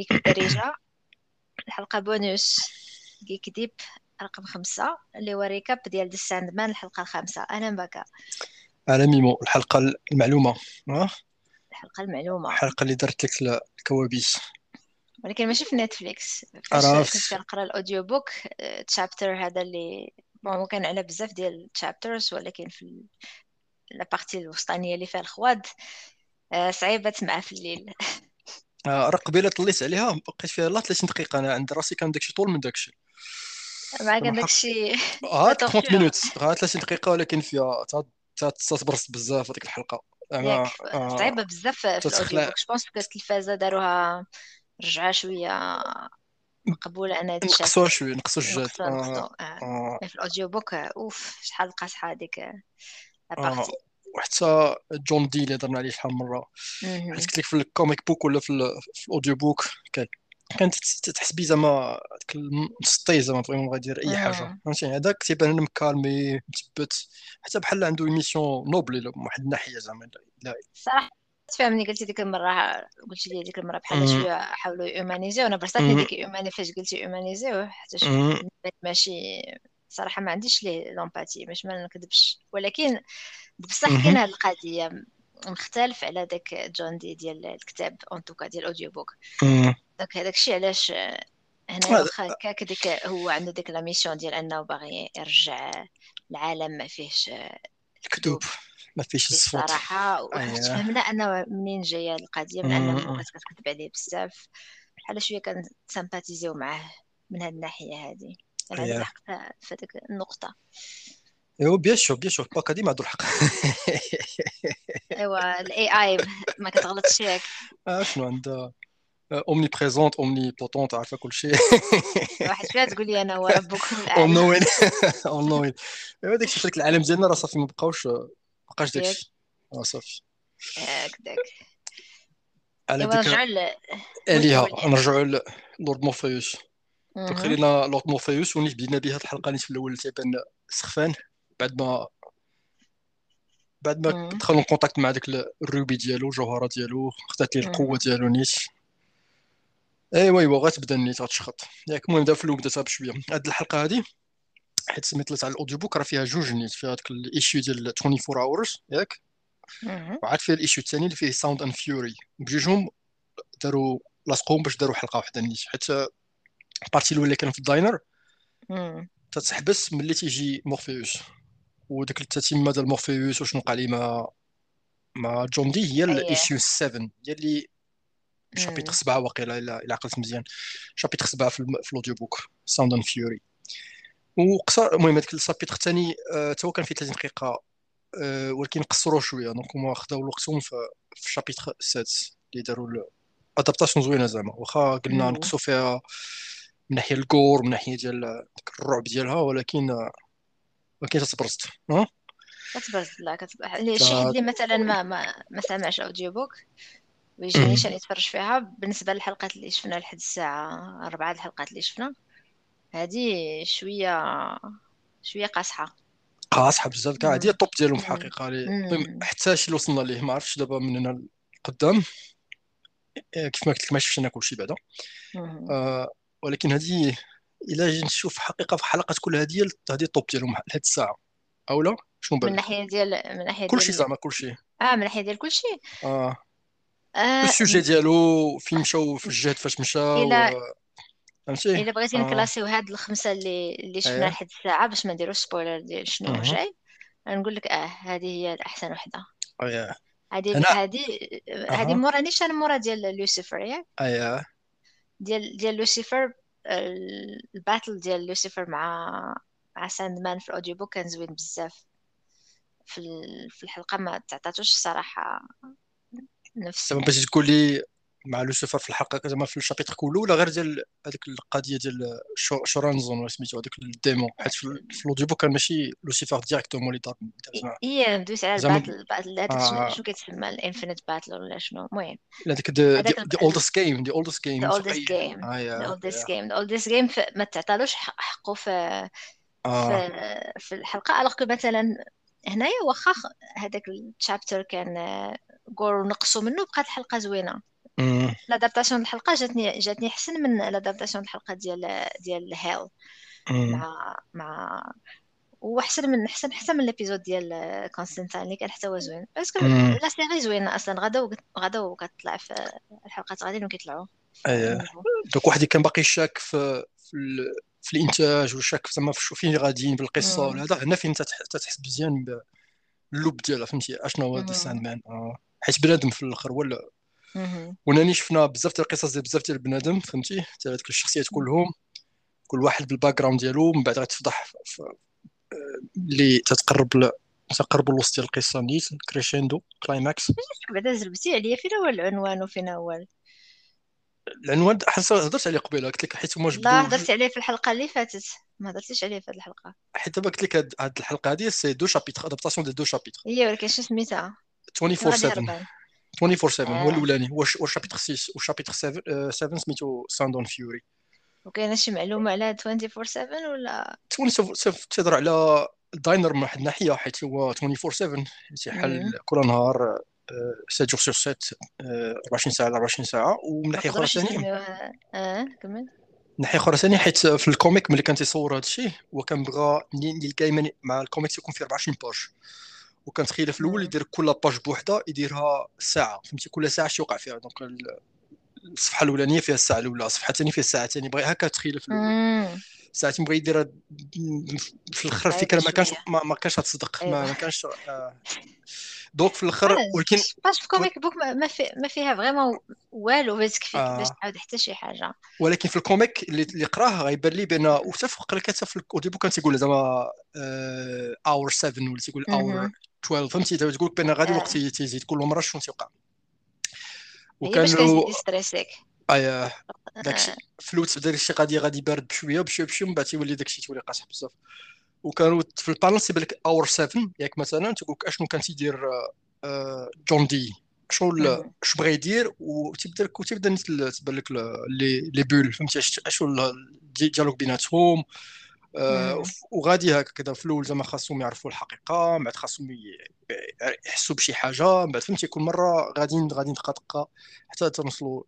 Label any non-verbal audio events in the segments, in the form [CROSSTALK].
جيك بالدارجة الحلقة bonus Geek Deep رقم خمسة. اللي هو recap ديال The Sandman الحلقة الخامسة أهلا بك. على ميمو. الحلقة المعلومة ها؟ الحلقة المعلومة. الحلقة اللي درت لك الكوابيس. ولكن ماشي في نتفليكس. عرفت. كنت كنقرأ ال audio book chapter هذا اللي bon كان على بزاف ديال ال chapters ولكن في la partie الوسطانية اللي فيها الخواد آه، صعيبة تسمعها في الليل. آه، [LAUGHS] راه قبيله طليت عليها بقيت فيها لا 30 دقيقة أنا عند راسي كان داكشي طول من داكشي. مع كان زعما حق داكشي لا 30 تورتور مينوت ها 30 دقيقة ولكن فيها تبرص بزاف هذيك الحلقة. ياك زعما آه، صعيبة بزاف في الأوديو تتخلع بوك جوبونس كو التلفازة داروها رجعة شوية مقبولة أنا نقصوها شوية نقصوا نقصو آه آه. في الأوديو بوك أوف شحال قاصحة هذيك. لابارتي وحتى جون دي اللي هضرنا عليه شحال من مرة حيت قلت لك في الكوميك بوك ولا في, ال- في الاوديو بوك كان كانت تت- تحسبي زعما داك المسطي زعما فريمون غيدير أي حاجة. فهمتي؟ هذاك تيبان لنا مكالمي مثبت حتى بحال عنده ميسيون نوبل من واحد الناحية زعما لا صراحة تفهمني قلتي ديك المرة قلتي لي ديك المرة بحال شوية حاولوا يومانيزيو أنا برصاتني ديك يوماني فاش قلتي يومانيزيو حتى ماشي صراحة ما عنديش ليه l'empathie باش ما نكذبش. ولكن بصح كاين هاد القضية مختلف على داك John Dee ديال الكتاب en tout cas ديال ال audio book. داك هذاك الشيء علاش آه، هذا واخا هكاك ديك هو عنده ديك la mission ديال انه باغي يرجع العالم ما فيهش آه، كذوب. ما فيش الصفوت بالصراحة اييه وتفهمنا أنه منين جاية القضية من. بقات كتكذب عليه بزاف. بحال شوية كنسامباتيزيو معاه من هاد هادي. كان عنده اييه الحق في هذيك النقطة. ايوا بيان سور باكا ديما عنده الحق. ايوا الاي اي ما كتغلطش ياك. آه، شنو عندها؟ اومني بريزونت اومني بوتونت عارفة كل شيء. واحد فيها تقول لي أنا هو ربكم اون نوين اون نوين ايوا داك العالم ديالنا راه صافي ما بقاوش ما بقاش ياك. داكشي آه صافي. هكذاك على ايوا ذكر نرجعو ل الهه قول لي نرجعوا Lord Morpheus. خلينا لورد مورفيوس ونيت بدينا بها الحلقة نيت في الأول تيبان سخفان. بعد ما بعد ما. دخلوا contact مع داك ال ruby ديالو الجوهره ديالو خدات ليه القوة. ديالو نيت ايوا ايوا غتبدا نيت غتشخط ياك المهم دابا في الأول بدات بشويه هاد الحلقة هادي حيت سميت على ال audio book راه فيها جوج نيت فيها داك ال issue ديال 24 hours ياك. وعاد فيها ال issue الثاني اللي فيه Sound and Fury بجوجهم داروا لاصقوهم باش داروا حلقة واحدة نيت حيت ال partie الأولى كانوا في ال diner. تتحبس ملي تيجي مورفيوس وديك التتمه ديال مورفيوس وشنو وقع ليه مع مع John Dee هي ال issue 7 هي اللي شابيتر مهم. 7 واقيلا الا إلا عقلت مزيان. chapitre 7 في, الم... في ال audio book Sound and Fury وقصر المهم هذاك ال chapitre الثاني حتى هو كان فيه 30 دقيقة آه، ولكن قصروه شوية. donc هما خداو وقتهم في في ال chapitre 6 اللي داروا adaptation زوينة زعما. واخا قلنا. نقصوا فيها من ناحية ال gore من ناحية ديال الرعب ديالها ولكن ولكن تتبرزت ها كتبرز لا كتبرز اللي شي حد اللي مثلا ما ما ما سامعش audio book ويجي نيشان يتفرج فيها بالنسبة للحلقات اللي شفنا لحد الساعة أربعة الحلقات اللي شفنا هذه شوية شوية قاصحة قاصحة بزاف كاع هادي مم. الطوب ديالهم في. الحقيقة مم. حتى شي اللي وصلنا ليه ما عرفتش دابا من هنا لقدام آه، كيف ما قلت لك ما شفتش أنا كلشي بعدا. آه ولكن هذه إلا جيت نشوف حقيقة في حلقات كل هذه هذه الطوب ديالهم لهاد الساعة. أو لا؟ شنو من ناحية ديال من كلشي ديال زعما كلشي. آه من ناحية ديال كلشي. آه. آه السوجي ديالو فين مشاو؟ في الجهد فاش إلا آه، فهمتي؟ إلا بغيتي آه. نكلاسيو هاد الخمسة اللي اللي شفنا إيه لحد الساعة باش ما نديروش spoiler ديال شنو أها. جاي نقول لك آه هذه هي الأحسن وحدة. إيه هذه هذه هذه مورا نيشان مورا ديال لوسيفر ياك؟ إيه ديال ديال لوسيفر ال battle ديال لوسيفر مع مع Sandman في ال audiobook كان زوين بزاف. في ال- في الحلقة ما تعطاتوش الصراحة نفس باش تقول لي مع لوسيفر في الحلقة زعما في ال chapitre كله ولا غير ديال هذيك القضية ديال شو- Choronzon ولا سميتو هذاك ال démon حيت في, ال- في ال audiobook كان ماشي لوسيفر directement اللي زعما. هي ندوس على ال battle ال battle هذاك شنو آه. شنو كيتسمى؟ ال infinite battle ولا شنو؟ المهم. هذاك the oldest the game oldest game آه the يا. oldest game oldest game ما تعطالوش حق- حقه في آه. في الحلقة. alors que مثلا هنايا واخا هذاك ال chapitre كان آه، جور نقصوا منه بقات الحلقة l'adaptation الحلقة جاتني جاتني احسن من l'adaptation الحلقة ديال ديال Hell مع مع واحسن من احسن حتى من l'épisode ديال كونستانتين اللي كان حتى هو زوين. parce que la série زوينة أصلا. غدا غدا كتطلع في الحلقات غاديين وكيطلعوا اييه دوك واحد كان باقي شاك في في, في الإنتاج وشاك زعما فين غاديين بالقصة ولا هذا. هنا فين تتحس مزيان باللوب ديالها فهمتي؟ أشنو هو The Sandman حيت بنادم في الآخر ولا وناني شفنا بزاف ديال القصص ديال بزاف ديال بنادم فهمتي؟ تاع هذوك الشخصيات كلهم كل واحد بال background ديالو من بعد غتفضح اللي تتقرب تقرب الوسط ديال القصة. نيت crescendo climax بعدا زربتي عليا فين هو العنوان وفين هو العنوان حس هضرت عليه قبيلة قلت لك حيت هما لا هضرت عليه في الحلقة اللي فاتت. ما هضرتيش عليه في هذه الحلقة. حيت دابا قلت لك هاد الحلقة هذه c'est deux chapitres adaptation de deux chapitres هي ولكن شنو سميتها؟ 24 7 24 7 هو الأولاني. هو chapitre 6 و chapitre 7 7 سميتو Sound and Fury وكاينه شي معلومة على 24 7 ولا؟ 24 7 تهضر على ال diner من واحد الناحية حيت هو 24 7 تيحل كل نهار 7 jours sur 7 24 ساعة 24 ساعة. ومن ناحية أخرى ثاني آه كمل. ناحية أخرى ثاني حيت في ال comic ملي كان تيصور هذا الشيء هو كان بغى دائما مع ال comic يكون فيه 24 page وكان تخيل في الأول يدير كل page بوحدة يديرها ساعة فهمتي؟ كل ساعة شي يوقع فيها. donc الصفحة الأولانية فيها الساعة الأولى الصفحة الثانية فيها الساعة الثانية. بغى هكا تخيل في الأول ساعات بغى يديرها في الأخر الفكرة ما كانش ما, ما كانش تصدق ما, ما كانش آه. دونك في الأخر ولكن باش في كوميك بوك ما, في ما فيها فريمون والو باش تكفيك باش تعاود حتى شي حاجة. ولكن في الكوميك اللي, اللي قراه غيبان لي بأن وحتى في قرا في الاوديو بوك كان تيقول زعما اور 7 ولا تيقول اور 12 فهمتي؟ تقول لك بأن غادي الوقت تيزيد كل مرة شنو تيوقع وكان له ستريسيك ايا داكشي فلوت بدا داكشي غادي غادي بارد بشوية بشويه بشوية من بعد تيولي داكشي تولي قاصح بزاف. وكانوا في ال panel تيبان لك hour 7 ياك مثلا تقول لك أشنو كان تيدير John Dee شنو اش بغى يدير وتبدا لك وتبدا تبان لك les bulles. فهمتي؟ اشنو ال dialogue بيناتهم آه وغادي هكذا في الأول زعما خاصهم يعرفوا الحقيقة من بعد خاصهم يحسوا بشي حاجة من بعد فهمتي كل مرة غاديين غاديين دقه دقه حتى تنوصلوا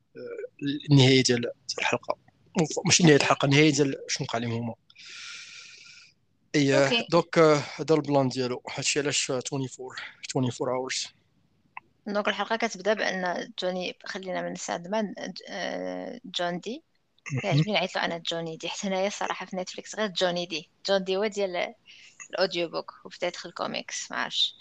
النهاية ديال الحلقة. ماشي نهاية الحلقة النهايه ديال شنو وقع لهم هما. اي دوك هذا ال plan ديالو. هادشي علاش 24 24 hours donc الحلقة كتبدأ بأن جوني خلينا من Sandman John Dee كيعجبني نعيط أنا Johnny Dee؟ حتى هنايا الصراحه في Netflix غير Johnny Dee. John Dee هو ديال ال audiobook وبدا يدخل كوميكس ما عرفتش.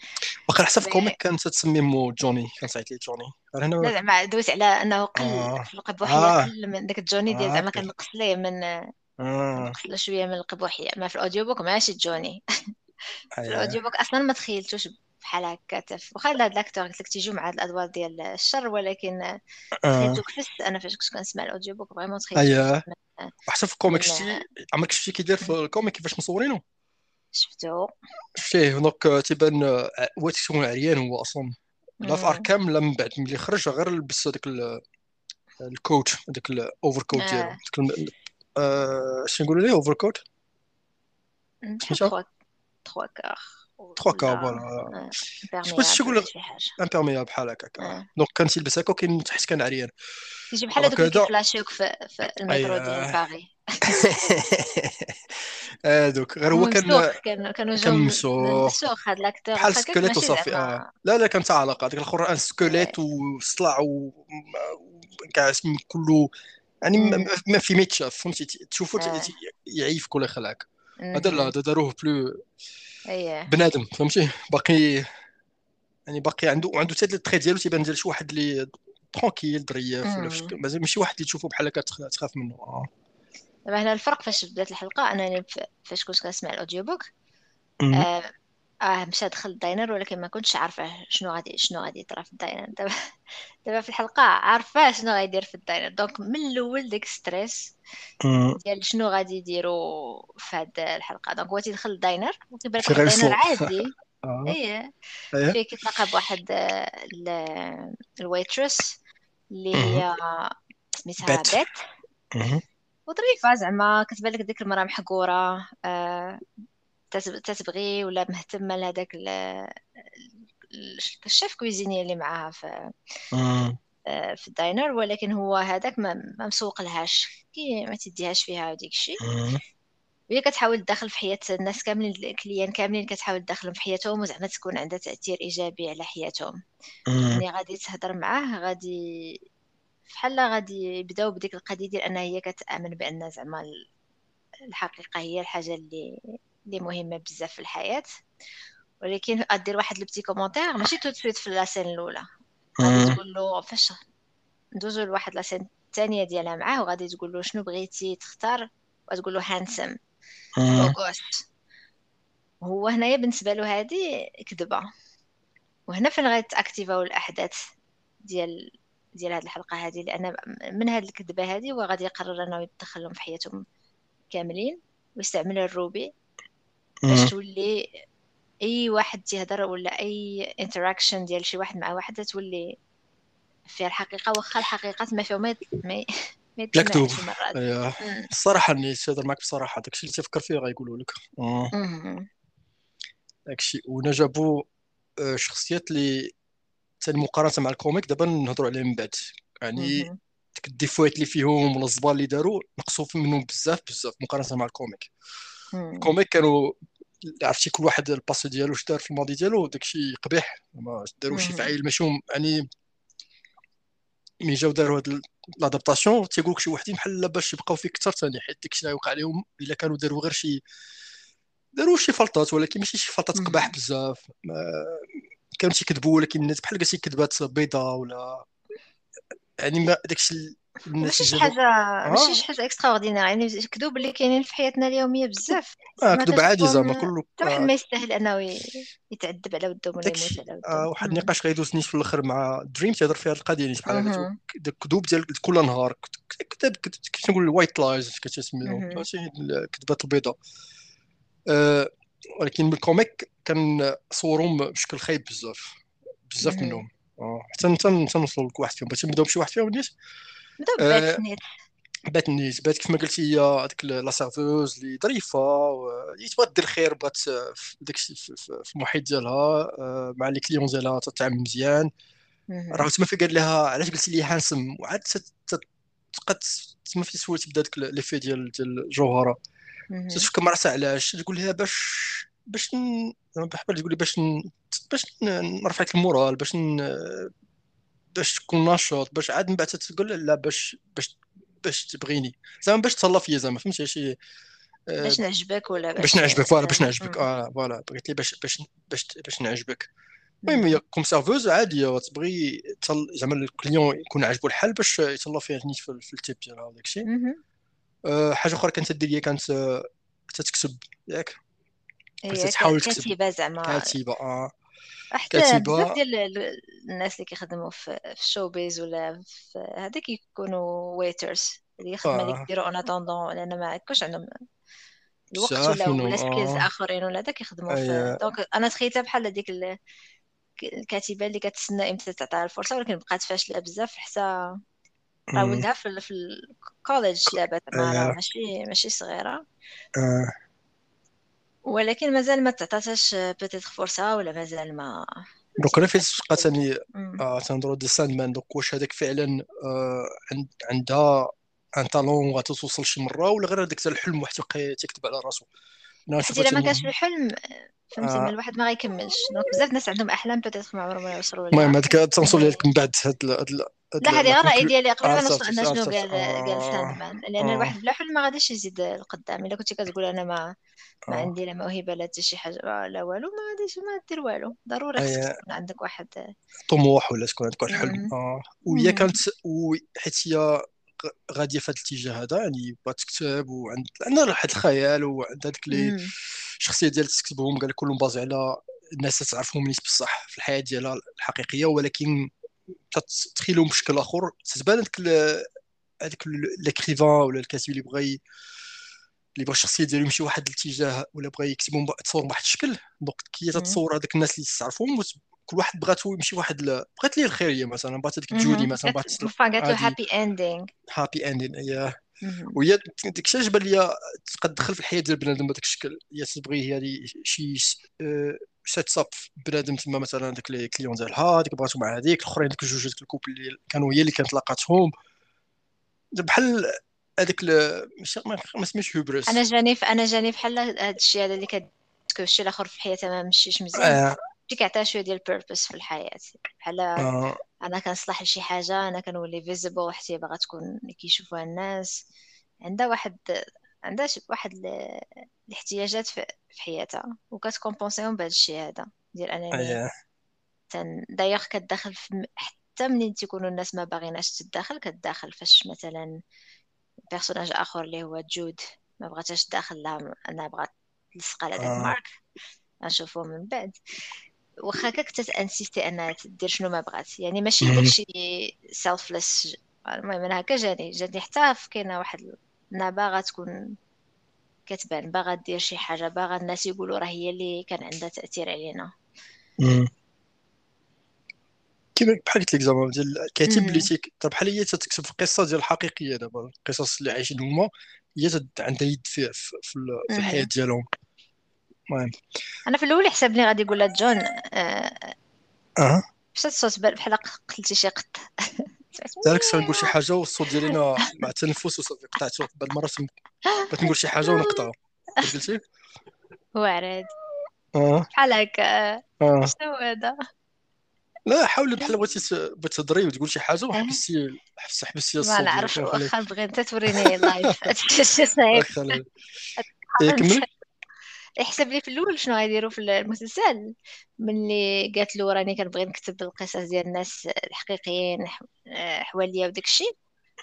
واقع حتى في comic كانت تسمي مو جوني كانت تعيط لي جوني. هنا لا زعما دويت على أنه قل آه. في القبوحيه آه. قل من داك جوني ديال زعما كنقص ليه من آه. له شوية من القبوحيه ما في الأوديو بوك ماشي جوني. [LAUGHS] في الأوديو بوك أصلا ما تخيلتوش بحال هكا واخا هذا الأكتور قلت لك تيجيو مع الأدوار ديال الشر ولكن تخيلتو كفست أنا فاش كنت كنسمع الأوديو بوك فريمون تخيلت اييه وحتى في الكوميك شتي عمرك شفتي كيدير في الكوميك كيفاش مصورينه شفتو. شفتيه دونك تيبان هو تيكون عريان هو أصلا. لا في Arkham لا من بعد. ملي خرج غير لبس هذاك ال coat هذاك ال overcoat ديالو. شنو نقولوا ليه overcoat سميتها 3 كار 3 quarts voilà باش تقول imperméable بحال هكاك donc كان تيلبس هكا وكاين تحت كان عريان يجي بحال هذوك اللي كيفلاشيوك في, في المترو ديال باغي هذوك غير هو كان كان مسوخ هذا الاكتور بحال سكليت وصافي آه. لا لا كان علاقة؟ هذيك الآخر ان سكليت وصلع و كاع كله. يعني ما في ما يتشاف فهمتي؟ تشوفو يعيفك ولا يخلعك. هذا لا هذا داروه بلو بنادم فهمتي؟ باقي يعني باقي عنده عنده حتى التري ديالو تيبان ديال شي واحد اللي ترونكيل ظريف ولا ماشي واحد اللي تشوفو بحال هكا تخاف منه آه. دابا هنا الفرق فاش بدات الحلقة أنني فاش كنت كنسمع ال audio book. آه, آه مشى دخل ال diner ولكن ما كنتش عارفة شنو غادي شنو غادي يطرا في ال diner. [LAUGHS] دابا دابا في الحلقة عارفة شنو غيدير في ال diner. donc من الأول داك stress ديال شنو غادي يديروا في هاد الحلقة. donc هو تيدخل ال diner وكيبان ال diner عادي. [LAUGHS] آه. إيه. فيه كيتلاقى بواحد ال waitress اللي هي سميتها بيت. وظريفة زعما كتبان لك ديك المرأة محقورة آه تتبغي ولا مهتمة لهذاك الشيف كويزيني اللي معاها في آه، في الداينر ولكن هو هذاك ما مسوق لهاش. كي ما تديهاش فيها وديك الشيء. وهي كتحاول تدخل في حياة الناس كاملين الكليان كاملين كتحاول تدخلهم في حياتهم وزعما تكون عندها تأثير إيجابي على حياتهم. يعني غادي تهضر معاه غادي فحال غادي يبداو بديك القضية ديال أنها هي كتآمن بأن زعما الحقيقة هي الحاجة اللي اللي مهمة بزاف في الحياة. ولكن أدير واحد ل petit commentaire ماشي tout de suite في la scène الأولى. غادي تقول له فاش ندوزو لواحد la scène الثانية ديالها معاه وغادي تقول له شنو بغيتي تختار؟ وتقول له handsome بوغوس هو هنايا بالنسبة له هذه كذبة. وهنا فين غيتأكتيفاو الأحداث ديال ديال هذه الحلقة هذه لأن من هذه الكذبة هذه هو غادي يقرر أنه يدخلهم في حياتهم كاملين ويستعمل الروبي. باش تولي أي واحد تيهضر ولا أي انتراكشن ديال شي واحد مع واحدة تولي فيها الحقيقة واخا الحقيقات ما فيهم ما ما [LAUGHS] مكتوب. الصراحة إني تهضر معك بصراحة داكشي اللي تفكر فيه غايقولوا لك. داكشي. ونا جابوا آه، شخصيات اللي ثاني مقارنة مع ال comic دابا نهضروا عليهم من بعد. يعني ديك ال défauts اللي فيهم ولا الزبال اللي داروا نقصوا منهم بزاف بزاف مقارنة مع ال comic. ال comic كانوا عرفتي كل واحد ال passé ديالو اش دار في الماضي ديالو داكشي قبيح. ما داروا شي فعيل ماشي يعني ملي جاو داروا هاد l'adaptation تيقول لك شي وحدين بحال باش يبقاو فيك أكثر ثاني حيت داكشي اللي وقع عليهم. إلا كانوا داروا غير شي داروا شي فلطات ولكن ماشي شي فلطات قباح بزاف. كانوا تيكذبوا ولكن الناس بحال قلتي كذبات بيضاء ولا يعني ما داكشي ماشي شي حاجة ماشي شي حاجة extraordinaire يعني كذوب اللي كاينين في حياتنا اليومية بزاف. آه كذوب عادي زعما كله حتى واحد ما يستاهل أنه يتعذب على ودهم ولا يموت على ودهم. آه واحد النقاش غيدوز نيت في الأخر مع دريم تيهضر في هذه القضية يعني بحال الكذوب ديال كل نهار كتاب كيفاش نقول ال white lies كتسميهم ماشي الكذبات البيضاء. آه ولكن بال comic كان صورهم بشكل خايب بزاف. بزاف منهم. حتى نوصل لك واحد فيهم. بغيتي نبدأو بشي واحد فيهم نيت؟ نبداو بات نيت بات بات كيف ما قلتي هي هذيك la serveuse اللي ظريفة اللي تبغى دير الخير بغات داك في المحيط ديالها آه، مع لي كليون ديالها تتعامل مزيان. راه تما في قال لها علاش قلتي لي هانسم؟ وعاد تبقى تما في سولتي بدا داك ليفي ديال ديال الجوهره تفكر مرة علاش؟ تقول لها باش باش زعما بحال تقول لي باش باش نرفع لك المورال باش باش تكون نشاط باش عاد من بعد تقول لا باش باش باش تبغيني. زعما باش تهلا فيا زعما فهمتي؟ شي آه، باش نعجبك ولا باش, باش نعجبك voilà باش نعجبك. آه voilà بغيت لي باش باش باش باش نعجبك. المهم هي comme serveuse عاديه تبغي زعما ال client يكون عاجبو الحال باش يتهلا فيها نيت في ال tip ديالها وداك الشيء. أه حاجة أخرى كانت دير هي كانت آه، تكتب ياك؟ تحاول تكتب كاتبة زعما. كاتبة آه. حتى بزاف ديال الناس اللي كيخدموا في ال show biz ولا في هذا كيكونوا waiters اللي يخدموا اللي كيديروا en attendant لأن ما يكونش عندهم الوقت ولا ولا skills آه. آخرين ولا هذا كيخدموا في donc أنا تخيلتها بحال هذيك الكاتبة اللي كتسنى إمتى تعطيها الفرصة ولكن بقات فاشلة بزاف حتى راه ولدها في, ال college دابا ماشي ماشي صغيرة. آه. ولكن مازال ما تعطاتش peut-être فرصة ولا مازال ما دونك أنا فين تبقى ثاني تنهضروا دي ساند مان دونك واش هذاك فعلا آه عندها ان تالون غتوصل شي مرة ولا غير هذاك الحلم واحد تيكتب على راسو؟ حيت إلا ما كانش الحلم فهمتي آه. الواحد ما غيكملش. دونك بزاف الناس عندهم أحلام بوتيتر ما عمرهم ما يوصلوا المهم هذيك تنصل لك من بعد هاد لا هذه غير الراي ديالي قبل ما نوصل أنا شنو قال قال ساندمان لأن آه. الواحد بلا حلم ما غاديش يزيد القدام إلا كنتي كتقول أنا ما ما آه. عندي لا موهبة لا حتى شي حاجة لا والو. ما غاديش ما دير والو. ضروري خصك تكون عندك واحد. طموح ولا تكون عندك واحد الحلم وهي كانت حيت هي غادية في هذا الاتجاه هذا يعني بغات تكتب وعندها واحد الخيال وعندها ديك لي الشخصيه ديال تكتبهم قال كلهم بازي على الناس تعرفهم نيت بصح في الحياة ديالها الحقيقية ولكن تتخيلهم بشكل آخر. تتبان هذيك هذاك ليكريفان ولا الكاتب اللي بغى اللي بغى الشخصية ديالو يمشي واحد الاتجاه ولا بغى يكتبهم تصور بواحد الشكل. دونك كي تتصور هذاك الناس اللي تعرفهم كل واحد بغاتو يمشي واحد ل... بغات ليه الخيريه مثلا بغات هذيك جودي مثلا بغات له هابي اندينغ هابي اندينغ يا وهي ديك الشيء جبان ليا تقد تدخل في الحياة ديال بنادم بهذاك الشكل هي تبغي هذه شي سيت ساب بنادم تما مثلا داك لي كليون ديالها هذيك بغاتو مع هذيك الأخرين ديك جوج ديك الكوبل اللي كانوا هي اللي كانت لاقاتهم. بحال هذاك ما سميتش هوبرس أنا جاني أنا جاني بحال هذا الشيء هذا اللي كتشكو الشيء الآخر في حياتها ما مشيش مزيان. آه. كيعطيها شوية ديال البيربس في الحياة بحال آه. أنا كنصلح لشي حاجة أنا كنولي فيزيبل حتى باغا تكون كيشوفوها الناس عندها واحد عندها واحد الاحتياجات في حياتها وكتكومبونسيهم بهذا الشيء هذا ديال أنني تن دايوغ كتدخل في حتى منين تيكونوا الناس ما باغيناش تدخل كتدخل فاش مثلا بيرسوناج آخر اللي هو جود ما بغاتش تدخل لها أنا بغات تلصق على داك آه. مارك نشوفو من بعد واخا كاك تانسيستي انها دير شنو ما بغات. يعني ماشي داكشي سيلفلس المهم أنا هكا جاني. جاني حتى كاينة واحد انها باغا تكون كتبان. باغا دير شي حاجة باغا الناس يقولوا راه هي اللي كان عندها تأثير علينا. كيما بحال قلت لك زعما ديال الكاتب اللي تيك بحال هي تكتب في قصة ديال الحقيقية دابا القصص اللي عايشين هما هي عندها يد في, في, في الحياة ديالهم. المهم. أنا في الأول حسبني غادي يقول لها جون آه آه مشات الصوت بحال قلتي شي قط. [LAUGHS] دارك نقول شي حاجة والصوت ديالي مع التنفس وصافي قطعته بعد المرات بغيت نقول شي حاجة ونقطعها. قلتي عراد آه بحال هكا شنو هذا؟ لا حاولي بحال بغيتي تهضري وتقول شي حاجة وحبستي حبستي حبستي الصوت ما نعرفش واخا بغي انت توريني لايف شي صعيب كمل يحسب لي في الأول شنو غيديروا في المسلسل؟ ملي قالت له راني كنبغي نكتب القصص ديال الناس الحقيقيين حواليا وداك الشيء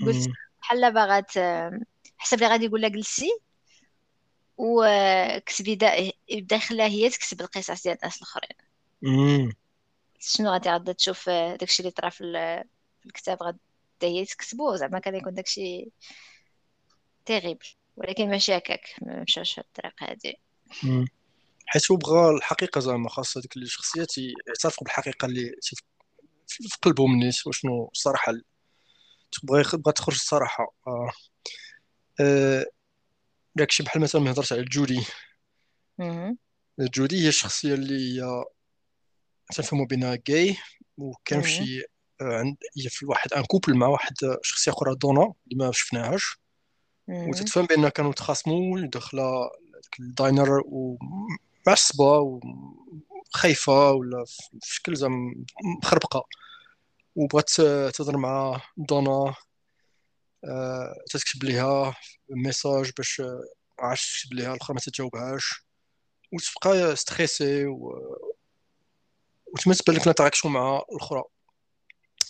قلت بحال باغا حسب لي غادي يقول لها جلسي وكتبي دا يبدا يخليها هي تكتب القصص ديال الناس الآخرين. شنو غادي غادا تشوف داكشي اللي طرا في الكتاب غادا هي تكتبو؟ زعما كان يكون داكشي تيغيبل ولكن ماشي هكاك مشاش في الطريقة هذه حيت هو بغى الحقيقة زعما خاص هذيك الشخصيات يعترفوا بالحقيقة اللي في قلبهم الناس وشنو الصراحة تبغى بغا تخرج الصراحة. آه. آه. داكشي بحال مثلا ما هضرت على جودي. جودي هي الشخصية اللي هي تنفهموا بأنها جاي وكان في شي آه، عند هي في واحد ان كوبل مع واحد شخصية أخرى دونا اللي ما شفناهاش. وتتفهم بان كانوا تخاصموا داخلة الداينر ومعصبة وخايفة ولا في شكل زعما مخربقة وبغات تهضر مع دونا أه تكتب ليها ميساج باش عاش تكتب ليها الاخرى ما تجاوبهاش. وتبقى ستريسي و... وتما تبان لك مع الأخرى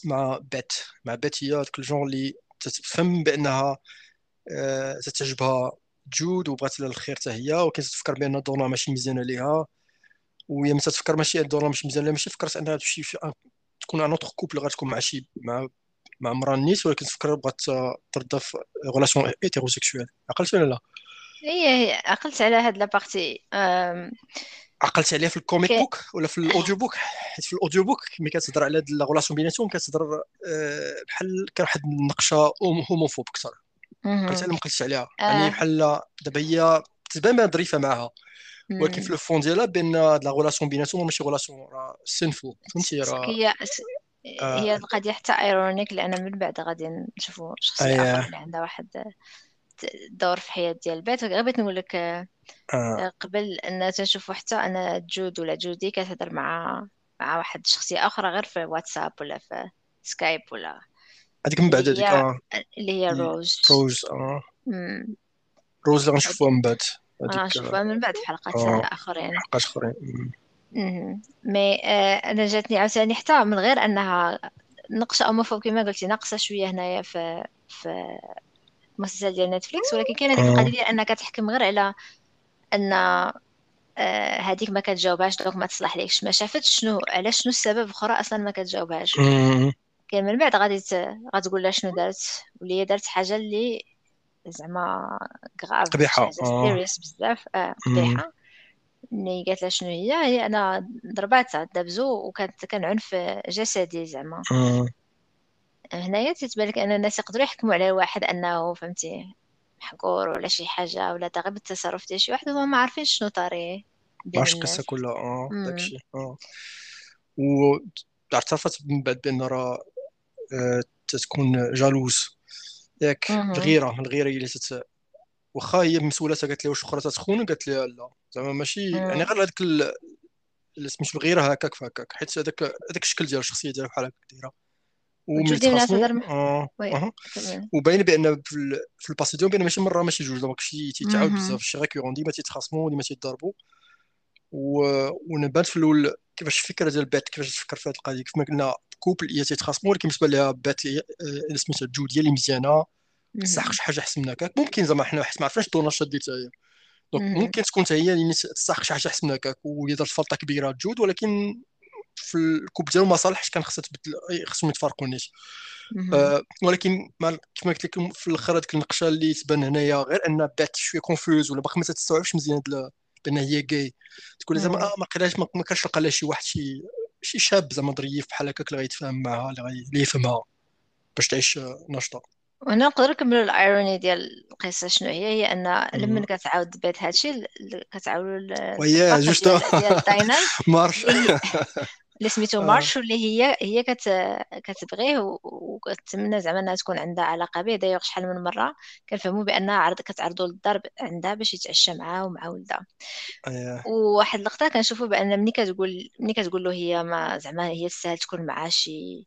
مع بيت مع بيت هي ديك الجون اللي تفهم بأنها أه تتعجبها. جود وبغات لها الخير حتى هي وكانت تفكر بأن دونا ماشي مزيانه ليها وهي متى تفكر ماشي دونا ماشي مزيانه ليها ماشي فكرت أنها تمشي تكون ان اوتر كوبل غتكون مع شي مع مع مرا نيت ولكن تفكر بغات ترضى في relation hétérosexuelle عقلت ولا لا؟ هي عقلت على هاد la partie عقلت عليها في ال comic book ولا في ال audio book حيت في ال audio book ملي كتهضر على هاد لا بيناتهم كتهضر آه، بحال كان واحد النقشة homophobe أكثر. قلت أنا ما قلتش عليها يعني آه. يعني بحال دابا هي تبان بان ظريفة معاها ولكن في ال fond ديالها بان la relation بيناتهم ماشي relation راه sinful فهمتي راه هي آه. هي القضية حتى ironique لأن من بعد غادي نشوفوا شخصيه. أخرى اللي عندها واحد دور في حياة ديال البيت غير بغيت نقول لك آه. آه. قبل أن تنشوفوا حتى أنا جود ولا جودي كتهضر مع مع واحد الشخصيه أخرى غير في واتساب ولا في Skype ولا هذيك من بعد هذيك آه. اللي هي روز. روز آه. روز اللي غنشوفوها من بعد. غنشوفوها من بعد في حلقات آه. آخرين. حلقات آخرين. mais آه أنا جاتني عاوتاني حتى من غير أنها نقشة أو مفهوم كما قلتي ناقصة شوية هنايا في في المسلسل ديال Netflix. ولكن كاينة ديك القضية ديال انك تحكم غير على أن آه هذيك ما كتجاوبهاش donc ما تصلح ليكش ما شافتش شنو علاش شنو السبب أخرى أصلا ما كتجاوبهاش. كان من بعد غادي غتقول لها شنو دارت؟ واللي هي دارت حاجة اللي زعما grave قبيحة. sérieuse بزاف. آه قبيحة. ملي قالت لها شنو هي؟ هي أنا ضرباتها دابزو وكانت كان عنف جسدي زعما. هنايا تتبان لك أن الناس يقدروا يحكموا على واحد أنه فهمتي محقور ولا شي حاجة ولا غير بالتصرف ديال شي واحد وهما ما عارفين شنو طاري الناس. القصة كلها آه داكشي آه. واعترفت من بعد بأن راه آه، تتكون جالوز ياك الغيرة الغيرة هي اللي تت واخا هي مسؤوله قالت لها واش أخرى تتخون؟ قالت لها لا. زعما ماشي يعني غير هذاك سميتو الغيرة هكاك فهكاك حيت هذاك هذاك الشكل ديال الشخصية ديالها بحال هكا دايرة. آه وباين بأن في ال passé ديالهم بأن ماشي مرة ماشي جوج donc شي تيتعاود بزاف. شي récurrent ديما تيتخاصموا ديما تيضربوا و... ونبان في الأول كيفاش الفكرة ديال بات كيفاش تفكر في هذه القضية كيف ما قلنا couple هي تيتخاصموا ولكن بالنسبة لها بات آه، سميتها جودي اللي مزيانة. تستحق شي حاجة احسن من هكاك. ممكن زعما حنا حيت ما عرفناش نشاط ديال هي donc ممكن تكون حتى هي اللي تستحق شي حاجة احسن من هكاك. وهي دارت غلطة كبيرة جود ولكن في ال couple ديالو ما صالحش. كان خصها تبدل خصهم يتفارقوا نيت آه ولكن كما قلت لكم في الآخر هذيك النقشة اللي تبان هنايا غير ان بات شوية confuse ولا باقي ما تستوعبش مزيان بان هي جاي تقول زعما آه ما قراش ما كانش لقى لها شي واحد شي شي شاب زعما ظريف بحال هكاك اللي غيتفاهم معها اللي يفهمها باش تعيش ناشطه وأنا نقدر نكملوا ال ironie ديال القصة شنو هي؟ هي أن لما كتعاود بيت هادشي كتعاودوا ويا جوج ديال [LAUGHS] مارش. [LAUGHS] اللي سميتو مارش واللي هي هي كت كتبغيه وكتمنى زعما إنها تكون عندها علاقة به دايوغ شحال من مرة كنفهموا بأنها عرض كتعرضوا للضرب عندها باش يتعشى معاه ومع ولدها. وواحد اللقطة كنشوفوا بأن ملي كتقول ملي كتقول له هي ما زعما هي تستاهل تكون معاه شي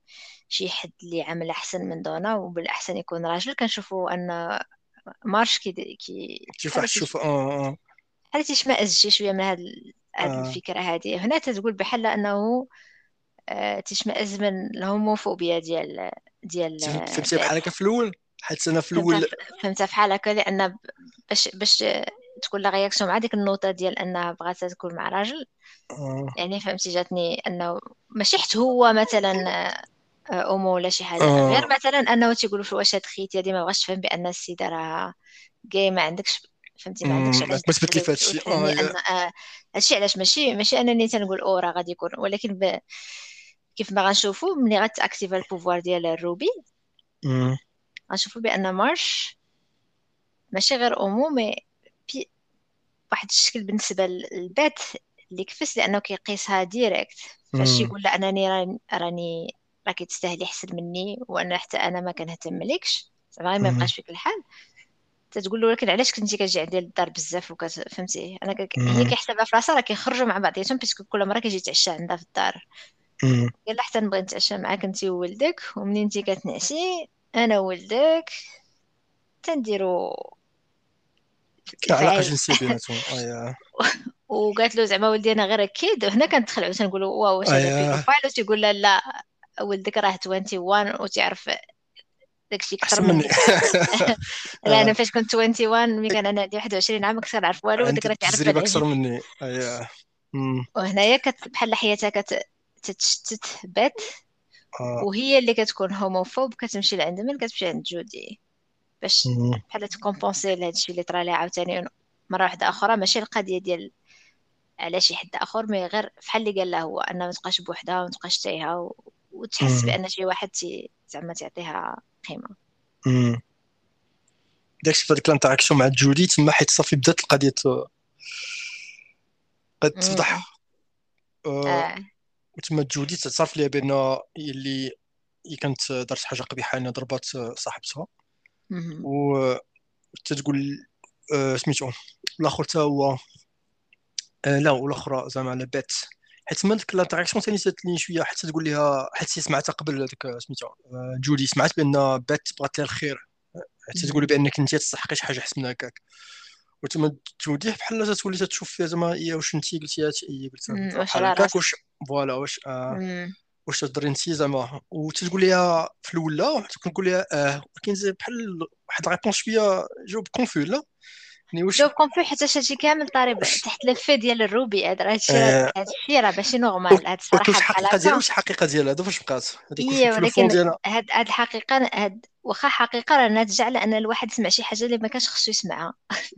شي حد اللي عمل أحسن من دونا وبالأحسن يكون راجل. كنشوفوا أن مارش كي كي كيف تشوف؟ آه آه. بحال تيشمئز شي شوية من هاد هاد آه. الفكرة هذه هنا تتقول بحال أنه آه تشمئز من الهوموفوبيا ديال ديال فهمتي بحال هكا في الأول حيت أنا في الأول فهمتها بحال هكا لأن باش باش تكون la réaction مع ديك النوطه ديال انها بغات تكون مع راجل آه. يعني فهمتي جاتني أنه ماشي حتى هو مثلا homo ولا شي حاجة آه. غير مثلا أنه تيقولوا في واش هاد خيتي هادي ما بغاش تفهم بأن السيدة راه كاي ما عندكش فهمتي؟ ما عندكش علاش ما تثبت لي في هادشي هادشي علاش ماشي ماشي أنني تنقول أو راه غادي يكون. ولكن ب... كيف ما غنشوفوا ملي غت activa ال pouvoir ديال ال rubis غنشوفوا بأن مارش ماشي غير homo mais bi واحد الشكل بالنسبة للبات اللي كفس لأنه كيقيسها direct فاش يقول لا أنني راني راكي تستاهلي احسن مني وأنا حتى أنا ما كنهتملكش. زعما ما يبقاش فيك الحال. تتقول له ولكن علاش كنتي كتجي عندي للدار بزاف فهمتي أنا. هي كيحسبها في راسها راه كيخرجوا مع بعضياتهم parce que كل مرة كيجي يتعشى عندها في الدار. قال لها حتى نبغي نتعشى معاك انت وولدك ومنين انت كتنعسي أنا وولدك. تنديرو علاقة جنسية بيناتهم. [LAUGHS] وقالت له زعما ولدي أنا غير أكيد وهنا كنتخلعوا تنقولوا واو واش هذا بيدوفايل تيقول لا لا ولدك راه 21 وتعرف داكشي أكثر مني. [LAUGHS] لا أنا فاش كنت 21 ملي كان أنا عندي 21 عام كنت كنعرف والو وديك راه تعرف تجربة أكثر مني. اييه وهنايا بحال حياتها كتتشتت بات. آه. وهي اللي كتكون homophobe كتمشي لعند من كتمشي عند جودي. باش بحال ت compenser لهذا الشيء اللي طرا لها عاوتاني مرة واحدة أخرى. ماشي القضية ديال على شي حد آخر mais غير بحال اللي قال له هو انها ما تبقاش بوحدها وما تبقاش تايهة وتحس بأن شي واحد زعما تعطيها قيمه داكشي في هذيك ال interaction مع جودي تما حيت صافي بدات القضية قد تفضح آه. آه. وتما جودي تعترف ليها بان اللي هي كانت دارت حاجة قبيحة انها ضربات صاحبتها. و تتقول آه سميتو الأخر حتى هو آه لا والأخرى زعما على بات حيت من ديك ال interaction ثاني سالتني شوية حتى تقول لها حيت سمعتها قبل هذيك سميتها آه، جودي سمعت بأن بات بغات لها الخير. حتى تقول بأنك انت تستحقي شي حاجة أحسن من هكاك. وتما جودي بحال تولي تشوف فيها زعما هي واش انت قلتي هي قلت بحال هكاك واش voilà واش آه واش تهضري انت زعما. وتقول لها في الاولى كنقول لها آه ولكن بحال واحد ال réponse شوية جاوب confus لا. يعني واش donc كونفي حتى هادشي كامل طاري تحت l'effet ديال ال rubis هذا هادشي آه. هادشي راه ماشي normal هاد الصراحه الحقيقة ديالها واش الحقيقة ديالها هذا فاش بقات هي ولكن هاد هاد الحقيقة هاد واخا حقيقة راه ناتجة على أن الواحد يسمع شي حاجة اللي ما كانش خصو يسمعها.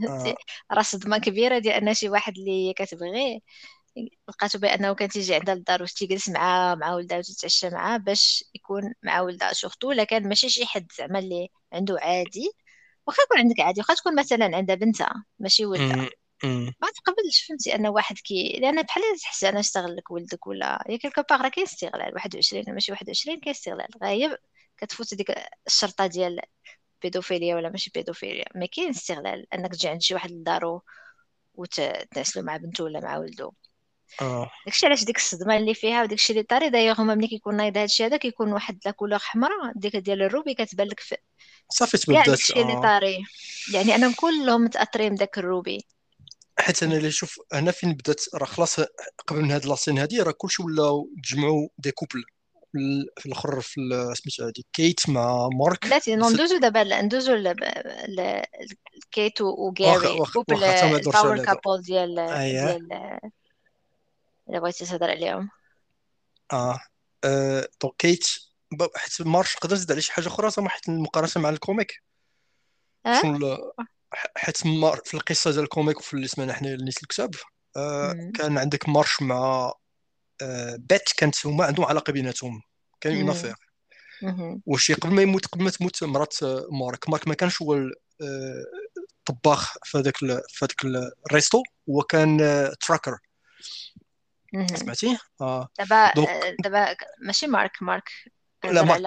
آه. [LAUGHS] راه صدمة كبيرة ديال أن شي واحد اللي كتبغيه لقاتو بأنه كان تيجي عندها للدار واش تيجلس مع مع ولدها وتتعشى معاه باش يكون مع ولدها surtout ولا كان ماشي شي حد زعما اللي عنده عادي. واخا يكون عندك عادي واخا تكون مثلا عندها بنتها ماشي ولدها ما تقبلش فهمتي؟ أن واحد كي لأن بحال تحس أنا استغلك ولدك ولا هي quelque part راه كاين استغلال 21 ماشي 21 كاين استغلال غايب كتفوت ديك الشرطة ديال بيدوفيليا ولا ماشي بيدوفيليا ما كاين استغلال أنك تجي عند شي واحد لدارو وتنعسلو مع بنته ولا مع ولدو. آه داكشي علاش ديك الصدمة اللي فيها وداكشي اللي طاري دايوغ هما ملي كيكون نايض هادشي هذا كيكون واحد la couleur حمراء ديك ديال ال rubis كتبان لك في صافي تبدات داكشي اللي آه. طاري. يعني أنا كلهم متأثرين بداك ال rubis. حيت أنا اللي شوف هنا فين بدأت راه خلاص قبل من هاد la scène هادي راه كلشي ولاو تجمعوا des couples في الآخر في سميتو هادي كيت مع مارك. بلاتي ندوزو دابا ندوزو كيت وغاري couple ال power couple ديال اللي بغيتي تهضر عليهم آه donc كيت حيت مارش نقدر نزيد عليه شي حاجة أخرى؟ زعما حيت المقارنة مع ال comic. أه؟ حيت في القصة ديال ال comic وفي اللي سمعنا حنا نيس الكتاب آه كان عندك مارش مع آه بيت كانت هما عندهم علاقة بيناتهم. كان une affaire واش قبل ما يموت قبل ما تموت مرات مارك. مارك ما كانش هو الطباخ في هذاك في هذاك ال resto هو كان trucker سمعتي؟ آه. دابا دابا ماشي مارك مارك. لا مارك.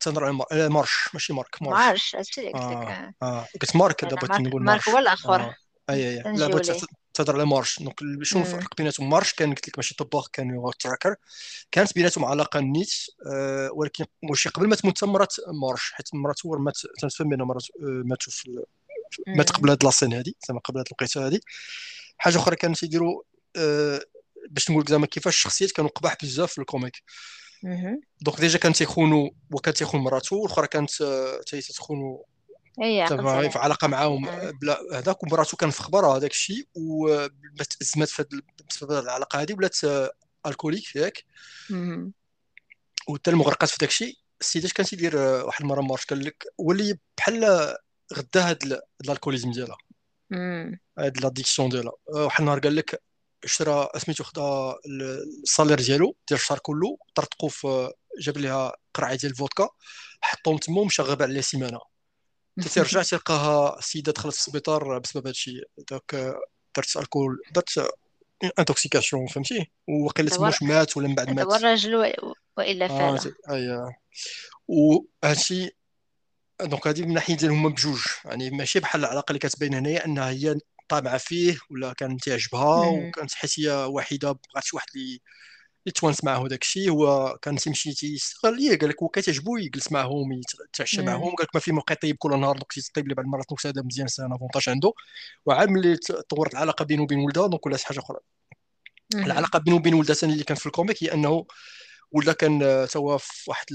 تنهضر على مارش. ماشي مارك مارش. مارش هادشي اللي قلت لك. آه, آه. قلت مارك دابا بغيت نقول مارك هو الآخر آه. أي أي لا بغيت تهضر على مارش. donc شنو الفرق بيناتهم مارش. كان قلت لك ماشي طباخ كان هو trucker كانت بيناتهم علاقة نيت آه ولكن واش قبل ما تموت مرات مارش. حيت مرات هو مات تنفهم بان مرات آه، ماتوا في مات قبل هاد la scène هادي زعما قبل هاد الوقيتة هادي. حاجة أخرى كانوا تيديروا آه باش نقول زعما كيفاش الشخصيات كانوا قباح بزاف في ال comic. donc déjà كان تيخونوا وكان تيخون مراتو والأخرى كانت آه، تيخونوا اي في علاقة معاهم. بلا هذاك ومراتو كان في خبر هذاك الشيء وتأزمت في هذه العلاقة هذه ولات alcoolique ياك وحتى المغرقات في داك الشيء السيد اش كان تيدير آه، واحد المره مارش قال لك ولي بحال غدا هاد ال alcoolisme ديالها. هاد l'addiction ديالها. آه، واحد النهار قال لك اشترى سميتو خدا ال salaire ديالو ديال الشهر كله طرطقو في جاب ليها قرعة ديال الفودكا حطهم تما ومشى غاب عليه سيمانه تيرجع [LAUGHS] تلقاها السيدة دخلت في السبيطار بسبب هادشي. داك درت alcool درت intoxication فهمتي؟ وقيل تموش مات ولا من بعد مات. هو الرجل وإلا فعلا. آه اي وهادشي donc هذه من ناحية ديالهم بجوج. يعني ماشي بحال العلاقة اللي كتبين هنايا أنها هي طامعه فيه ولا كان تعجبها وكانت حيت هي وحيدة بغات شي واحد اللي يتوانس معاه داك الشيء هو كان تيمشي تيستغل ليه؟ قال لك هو كتعجبو يجلس معاهم يتعشى معاهم. قال لك ما في ما يطيب كل نهار donc تيطيب لي بعض المرات donc هذا مزيان c'est un avantage عنده وعاد ملي طورت العلاقة بينه وبين ولدها donc ولات حاجة أخرى. العلاقة بينه وبين ولدها ثاني اللي كانت في ال comic هي أنه ولا كان توا في واحد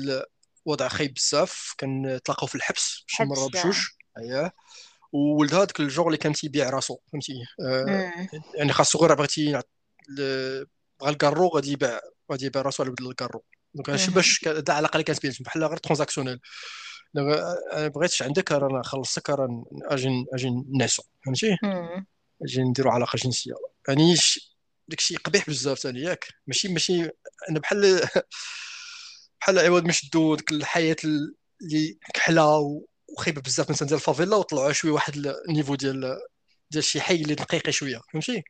الوضع خايب بزاف. كان تلاقاو في الحبس شي مرة بجوج. اييه وولدها داك الجور اللي كان تيبيع راسو فهمتي؟ آه يعني خاصو غير بغيتي بغى الكارو غادي يبيع غادي يبيع راسو على بدل الكارو. donc هادشي باش دا علاقة اللي كانت بيناتهم بحال غير transactionnelle. أنا بغيتش عندك راه نخلصك راه أجي أجي نعسو فهمتي؟ أجي نديرو علاقة جنسية. يعني داكشي قبيح بزاف ثاني ياك. ماشي ماشي أنا بحال [LAUGHS] بحال عوض ما شدو ديك الحياة اللي كحلة وخايبه بزاف مثلا ديال الفافيلا وطلعوا شوية واحد النيفو ديال ديال شي حي اللي دقيقي شوية فهمتي؟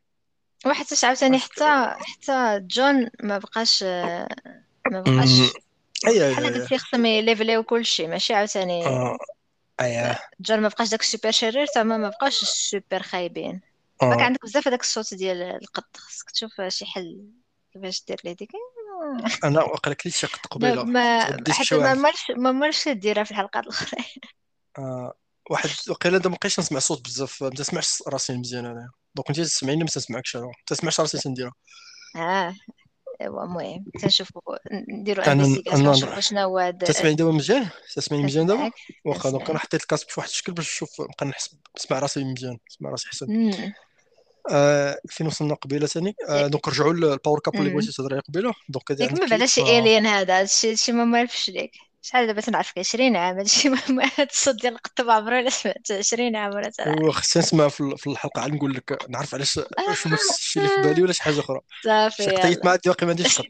وحتى عاوتاني حتى حتى جون ما بقاش ما بقاش بحال قلت لي خصهم يليفليو كلشي ماشي عاوتاني اييه جون ما بقاش داك السوبر شرير تما ما بقاش السوبر خايبين. باك عندك بزاف هذاك الصوت ديال القط خصك تشوف شي حل كيفاش دير لي ديك. أنا واقيلا كليت شي قط قبيلة. ما حتى ما مرش ما مرش ديرها في الحلقات الاخرين آه واحد وقيلا ما بقيتش نسمع صوت بزاف ما تسمعش راسي مزيان أنا donc انت تسمعيني ما تسمعكش أنا. ما تسمعش راسي تنديرها. آه. أيوا المهم تنشوفوا نديروا investigation شنو هو تسمعي دابا مزيان؟ تسمعيني مزيان دابا؟ واخا donc أنا حطيت ال casque بواحد الشكل باش نشوف نبقى نحس نسمع راسي مزيان نسمع راسي أحسن. آه فين وصلنا قبيلة ثاني؟ آه donc رجعوا لل power couple اللي بغيتي تهضري قبيلة. donc هذا ما بعدا شي الين هذا شي شي ما معرفش ليك. شحال دابا تنعرفك 20 عام هادشي هاد الصوت ديال القطب عمري ولا سمعت 20 عام ولا ايوا خصني نسمع في الحلقة عاد نقول لك نعرف علاش شنو الشيء اللي في بالي ولا شي حاجة أخرى. صافي شي قطيت مع باقي ما عنديش خط.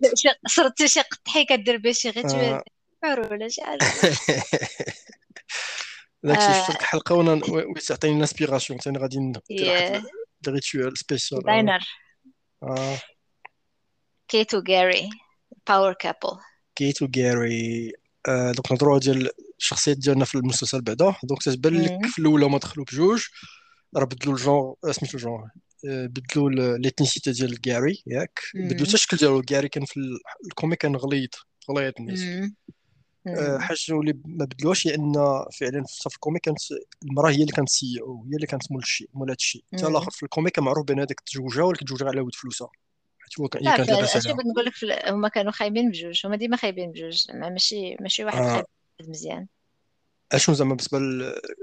صرتي [LAUGHS] شي قطحي كدير به شي غير ولا شي حاجة. [LAUGHS] داكشي شفت الحلقة وأنا تعطيني ال inspiration ثاني غادي ندير واحد rituel spécial diner كيت وغاري power couple كيت وغاري donc نهضروا ديال الشخصيات ديالنا في المسلسل بعدا donc تتبان لك في الاولى هما دخلوا بجوج راه بدلوا الجون سميتو الجون بدلوا l'ethnicité ديال غاري ياك بدلوا التشكيل ديالو غاري كان في ال comic كان غليظ غليظ الناس آه، حاجة اللي ما بدلوهاش هي ان فعلا في ال comic كانت المرأة هي اللي كانت CEO هي اللي كانت مول الشيء مول هذا الشيء. حتى الآخر في ال comic معروف بان هذاك تزوجها ولكن تزوجها على ود فلوسها. حيت هو كان كانت لاباس عليها نقول لك هما كانوا خايبين بجوج. هما ديما خايبين بجوج. ماشي ماشي واحد آه. خايب مزيان. اشنو زعما بالنسبة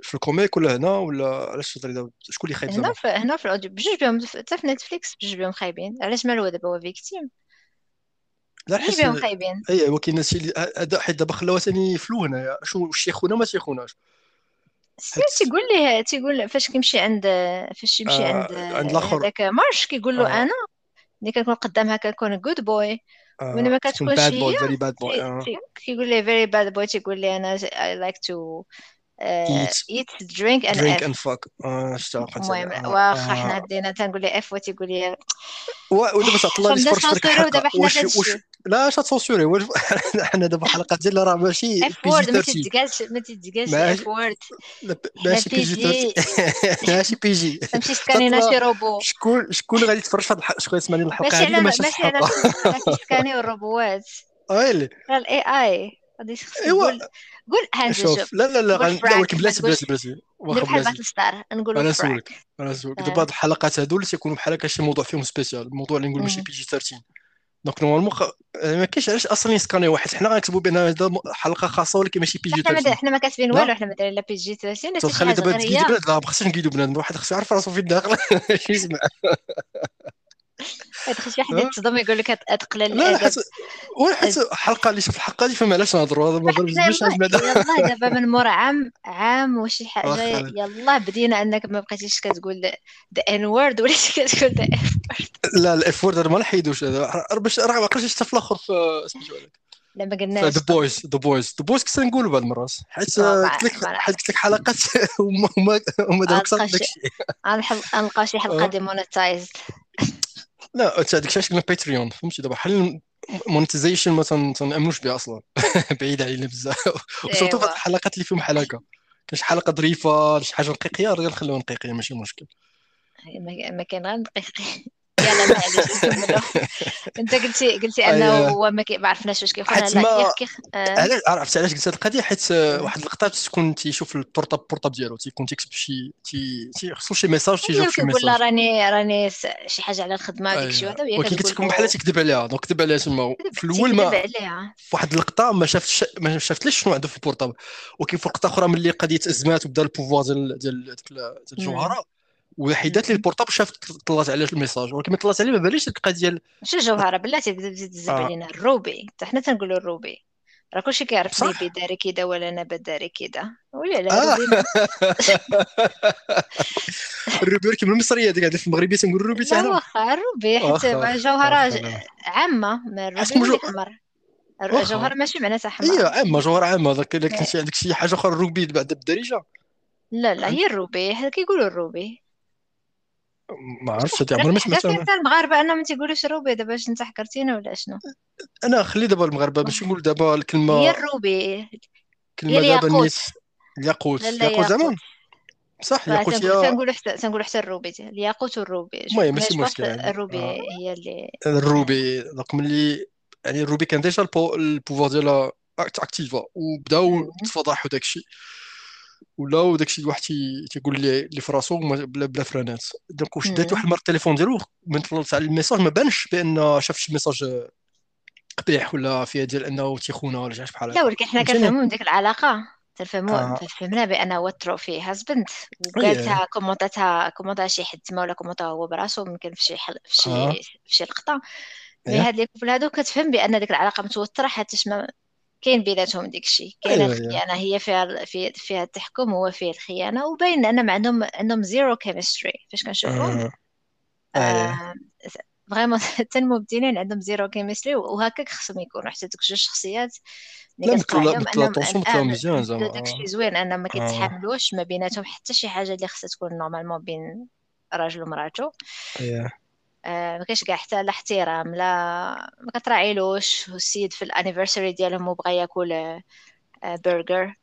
في ال comic ولا هنا ولا علاش تهضري شكون اللي خايب هنا في هنا في ال audio. بجوج بهم حتى في نتفليكس بجوج بهم خايبين. علاش مالو دابا هو victime؟ لا حس بهم خايبين. أي كاين الناس اللي حيت دابا خلاوها ثاني flou هنايا شنو واش يخونا ما تيخوناش تيقول ليه تيقول فاش كيمشي عند فاش يمشي آه عند عند الآخر. هذاك مارك كيقول له آه. أنا؟ ملي كنكون قدامها كنكون good boy ملي ما كتكونش هي كيقول لي very bad boy تيقول لي أنا I like to eat drink and drink and fuck المهم واخا حنا دينا تنقول لي F وتيقول لي ودابا الله يصبر شرك واش واش لا اش ت censur ي [LAUGHS] حنا دابا الحلقة ديالنا راه ماشي F word ما تتقالش ما تتقالش F word ماشي PG ماشي PG تمشي scan ينا شي روبو شكون شكون غادي يتفرج في شكون يسمعني الحلقة هذه ماشي على scan ي وال robots. ويلي ال AI غادي ايوا قول هانز شوف لا لا لا لا ولكن بلاتي بلاتي بلاتي واخا بحال Battle star. نقولوا أنا سولك أنا سولك دابا هاد الحلقات هادو اللي تيكونوا بحال هكا شي موضوع فيهم spécial الموضوع اللي نقول ماشي PG 13 donc normalement ما كاينش علاش أصلا ي scan ي واحد. حنا غنكتبوا بأن هذا حلقة خاصة ولكن ماشي PG 13 حنا ما كاتبين والو حنا ما دايرين لا PG 13 تخلي دابا تقيد بنادم. نقيدو واحد خصو يعرف راسو فين داخل. [LAUGHS] يسمع تخيل شي واحد يتصدم يقول لك اتقلل لا حس حس الحلقة اللي شوف الحلقة اللي فهم علاش نهضروا؟ هذا يلاه دابا من مور عام عام وشي حاجة يلاه بدينا أنك ما بقيتيش كتقول the N word وليتي كتقول the F word لا ال F word ما نحيدوش باش راه ما قلتش حتى في الآخر في سميتو لا ما قلناش. The Boys The Boys The Boys كنت نقولوا بعض المرات. حيت قلت لك حيت قلت لك حلقات هما هما داك الشيء غنلقى شي حلقة demonetized لا أنت هذيك الشيء Patreon فهمتي؟ دابا بحال monetization ما تنأمنوش بها أصلا؟ [LAUGHS] بعيد علينا بزاف. و surtout في الحلقات اللي فيهم بحال هكا كاين شي حلقة ظريفة شي حاجة نقيقية راه نخليوها نقيقية ماشي مشكل. ما كاين غير نقيقي. يلا معليش [LAUGHS] أنت قلتي قلتي أنه هو ما عرفناش واش كيخون لا كيخ آه. علاش عرفت علاش قلت هذه القضية؟ حيت واحد اللقطه تكون تيشوف ال portable portable ديالو تيكون تيكتب شي تيخصو شي message تيجاوب شي message ولا راني راني شي حاجة على الخدمة ديك شي وحدة ولكن كتكون بحال تكذب عليها donc كذب عليها تما. في الأول ما في واحد اللقطه ما شافتش ما شافتليش شنو عنده في ال portable ولكن في لقطه أخرى ملي قضية أزمات وبدا ال pouvoir ديال ديال الجوهرة وحيدات لي البورطابل شافت طلعت عليه الميساج ولكن طلعت عليه ما باليش القضية ديال شو الجوهره بلاتي تزيد آه. علينا الروبي. حتى حنا تنقولوا الروبي. راه كلشي كيعرف لي داري كذا ولا نبات داري كذا ولا لا آه. [LAUGHS] الروبي ولكن المصرية ديك في المغربية تنقول الروبي تاعنا واخا الروبي حيت جوهرة عامة ما الروبي احمر الجوهره ماشي معناتها احمر ايوا عامة جوهرة عامة. داك الا كنتي عندك شي حاجة أخرى الروبي بعد بالدارجه لا لا هي الروبي. كيقولوا الروبي. ما عرفتش هذه عمري ما سمعت حتى المغاربه أنا ما تيقولوش روبي دابا واش أنت حكرتينا ولا شنو؟ أنا خلي دابا المغاربة باش نقول دابا الكلمة هي الروبي. كلمه دابا الناس الياقوت. الياقوت زعما صح الياقوت هي تنقولوا حتى تنقولوا حتى الروبي. الياقوت والروبي. المهم ماشي مشكل الروبي آه. هي اللي الروبي. donc ملي يعني الروبي كان déjà ال pouvoir ديالها اكتيفا وبداو يتفضحوا داكشي. ولا داكشي الواحد تيقول لي اللي في راسو بلا بلا فرانات دونك واش دات واحد المره التليفون ديالو من طلعت على الميساج ما بانش بأن شاف شي ميساج قبيح ولا فيها ديال أنه تيخونا ولا شي بحال هكا. لا ولكن حنا كنفهموا من ديك العلاقة. تنفهموا آه. فهمنا بانه هو تروفي هازبند وقالتها كومونتاتها كومونتها شي حد تما ولا كومونتها هو براسو ممكن في شي حل... في شي آه. في شي لقطة. mais هاد les couples هادو كتفهم بأن ديك العلاقة متوترة حيت ما كاين بيناتهم ديك الشيء أيوه أيوه الخيانه هي فيها في فيها التحكم هو فيه الخيانة وباين انهم عندهم عندهم zero chemistry فاش كنشوفهم آه. آه vraiment [LAUGHS] حتى الممثلين عندهم zero chemistry وهكاك خصهم يكونوا حتى دوك جوج شخصيات لا ملي مثل كتقرا عليهم مثل أنهم مزيان زعما داك. الشيء زوين أنهم ما آه. كيتحاملوش ما بيناتهم حتى شي حاجة اللي خصها تكون normalement بين راجل ومرأته اييه آه ما كاينش كاع حتى لا احترام لا ما كتراعيلوش والسيد في ال anniversaire ديالهم وبغى ياكل آه برجر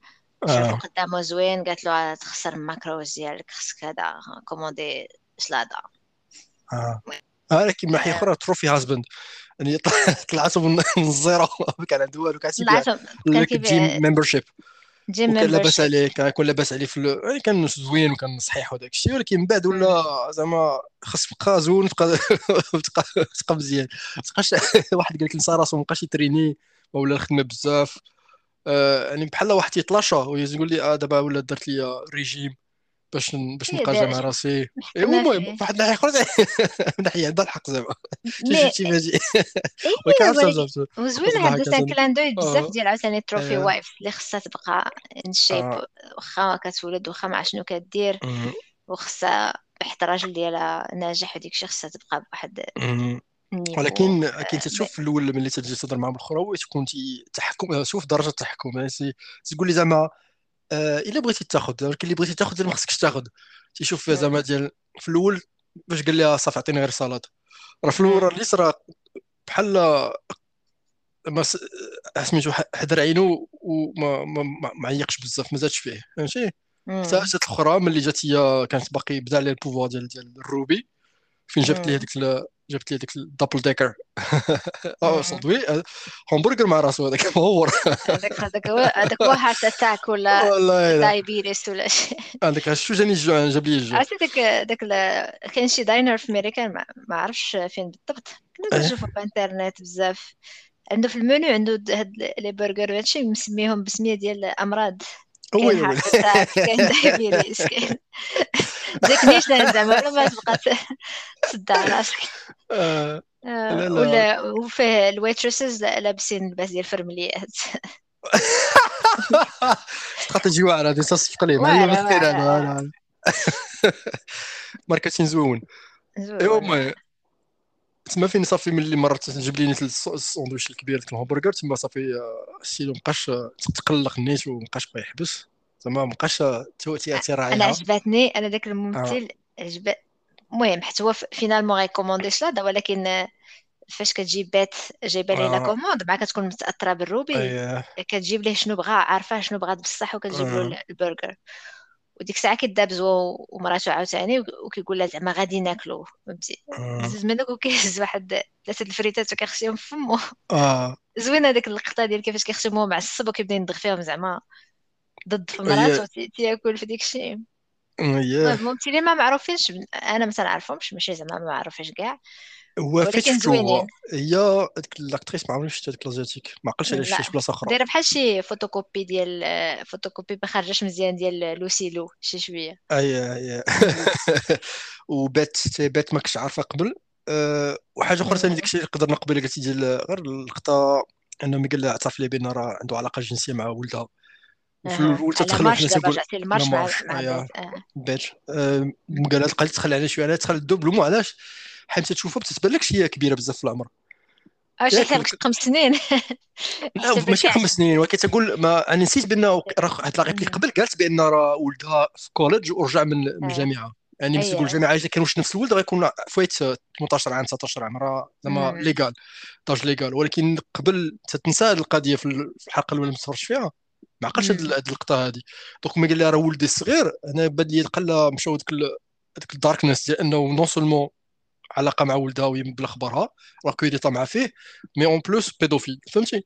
شافو آه. قدامه زوين قالت له تخسر ال macros ديالك خصك هذا كوموندي سلاده آه. آه، من ناحيه آه، أخرى trophy husband يعني [LAUGHS] طلعته من ال zéro ما [LAUGHS] كان عنده والو كان تيبيع طلعتهم كان كيبيع membership وكان لاباس عليه كان يكون لاباس عليه في ال... يعني كان زوين وكان صحيح وداك الشيء ولكن من بعد ولا زعما خاص تبقى زون [LAUGHS] تبقى تبقى مزيان. ما تبقاش [LAUGHS] واحد قال لك نسى راسو ما بقاش يتريني ولا الخدمة بزاف. آه يعني بحال واحد يطلاشا ويقول لي آه دابا ولا درت لي ريجيم. باش باش هي نبقى مع راسي. ايوا المهم فيه في. واحد الناحيه أخرى [LAUGHS] من ناحية عندها الحق زعما. شفتي ولكن عرفت وزوين عشان كلان دوي بزاف آه. ديال عاوتاني تروفي ايوا وايف اللي خصها تبقى ان شيب آه. واخا كتولد واخا ما عرفت شنو كدير. وخصها واحد الراجل ديالها ناجح وديك الشي خصها تبقى بواحد ولكن كاين آه، ب... تتشوف في الأول ملي تجي تهضر مع الأخرى تكون تحكم شوف درجة التحكم. يعني تقول لي زعما آه، إلا بغيتي تاخذ ولكن اللي بغيتي تاخذ ما خصكش تاخذ تيشوف فيها زعما. ديال في الأول باش قال لها صافي عطيني غير سلطه راه في الأول راه. اللي صرا بحال ما س- سميتو ح- حضر عينو وما ما ما ما عيقش بزاف ما زادش فيه فهمتي حتى. جات الاخرى ملي جات هي كانت باقي بدأ عليها ال pouvoir ديال ديال ال rubis فين جبت لي مم. جبت لي هذيك ال double decker مم. صدوي. hamburger مع راسو هذاك مهور. هذاك هذاك هو هذاك هو [LAUGHS] heart attack ولا diabetes ولا شي هذاك شو جاني الجوع جاب لي الجوع. عرفتي داك داك كاين شي diner في امريكان ما ما عرفش فين بالضبط. كنا آه كنشوفو في الانترنت بزاف. عنده في المنيو عنده هاد les burgers وهادشي مسميهم بسمية ديال أمراض. كاين heart attack كاين diabetes كاين [LAUGHS] جاك نيشان زعما ولا ما تبقى تصدع راسك. آه، آه، لا. لا ولا وفيه ال waitresses لابسين لباس ديال الفرمليات. [LAUGHS] تبقى تجي واعرة هذه تصفق ليه واعرة هذا ماركتين زوون ايوا ما تما فين صافي ملي مرات تجيب لي نيت الساندويتش الكبير ديك الهمبرجر تما صافي آه، السيدو مبقاش آه، تقلق النيت ومبقاش بغا يحبس. زعما مبقاش آه، تو- تي- أنا عجبتني أنا داك آه. الممثل عجب المهم حتى هو فينالمون غيكوموندي شلاضه ولكن آه، فاش كتجيب بيت جايبه ليه لا آه كوموند مع كتكون متأثرة بالروبي كتجيب ليه شنو بغا عارفة شنو بغا بصح وكتجيب له آه. البرجر. وديك الساعة كيدابز هو ومراته عاوتاني وكيقول لها زعما غادي ناكلو فهمتي؟ آه. زز منك وكيهز واحد ثلاثة الفريتات وكيخشيهم في فمو آه. [LAUGHS] زوينة هذيك اللقطة ديال كيفاش كيخشيهم هو معصب وكيبدا يندغ فيهم زعما. ضد في مراته تي- تياكل في ديك الشيء. هي الممثلين ما معروفينش. أنا ما تنعرفهمش ماشي زعما ما معروفينش كاع. هو شفتو هو هي هذيك l'actrice ما عمرني شفت هذيك l'asiatique ما عقلتش لا. شي بلاصة أخرى. دايره بحال شي فوتوكوبي ديال فوتوكوبي ما خرجش مزيان ديال لوسي لو شي شوية. أي أي. [LAUGHS] وبات بات ما كنتش عارفة قبل. أه وحاجة أخرى ثاني مم. داكشي اللي قدرنا قبيله قلتي ديال غير اللقطه إنه ملي قال لها اعترف لي بان راه عنده علاقة جنسية مع ولدها. وفي الأول على تتخلى دابا تنقول مع اي بيت. أه. قال قال تخلى علينا شوية أنا تخلى الدوبل. مو علاش؟ حيت تشوفها بتتبان لك هي كبيرة بزاف في العمر. اش ياك حتى خمس سنين. [LAUGHS] لا ماشي خمس سنين. ولكن تقول ما أنا نسيت راه هاد la réplique قبل قالت بأن راه ولدها في college ورجع من أه. الجامعة. يعني ملي تقول اي الجامعة إذا كانوا نفس الولد غيكون فايت 18 عام 19 عام. راه زعما. légal d'âge légal ولكن قبل تنسى هاد القضية في ال- في الحلقة الأولى اللي ما تفرجش فيها. ما عقلش هاد اللقطه هادي. donc ما قال لها راه ولدي الصغير أنا بان لي القله مشاو ديك ديك ال darkness ديال انه non seulement علاقة مع ولدها وهي مبلغ خبرها راه كويريطا مع فيه mais en plus pédophile فهمتي؟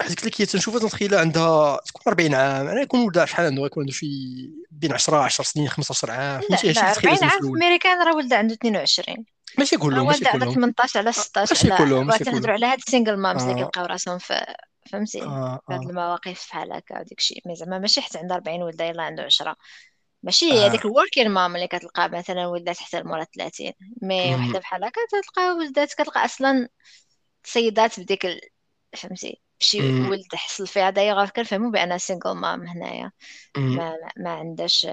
حيت قلت لك هي تنشوفها تنتخيلها عندها تكون 40 عام أنا يكون ولدها شحال عنده؟ يكون عنده شي بين 10 10 سنين 15 عام. فهمتي؟ تخيلها 40 في عام في امريكان راه ولد عنده 22 ماشي كلهم ماشي والد على كلهم 18 على 16 ماشي كلهم ماشي كلهم على هاد ال single moms اللي آه. كيبقاو راسهم في فهمتي آه آه. المواقف بحال هكا وديك الشيء. mais زعما ماشي حتى عندها 40 ولده يلاه عنده 10 ماشي هذيك آه ال working mom اللي كتلقى مثلا ولدات حتى مورا 30 mais. وحدة بحال هكا تلقى ولدات كتلقى أصلا سيدات بديك ال... فهمتي؟ بشي ولد حصل فيها دايوغ كنفهمو بان single mom هنايا. ما, ما عندهاش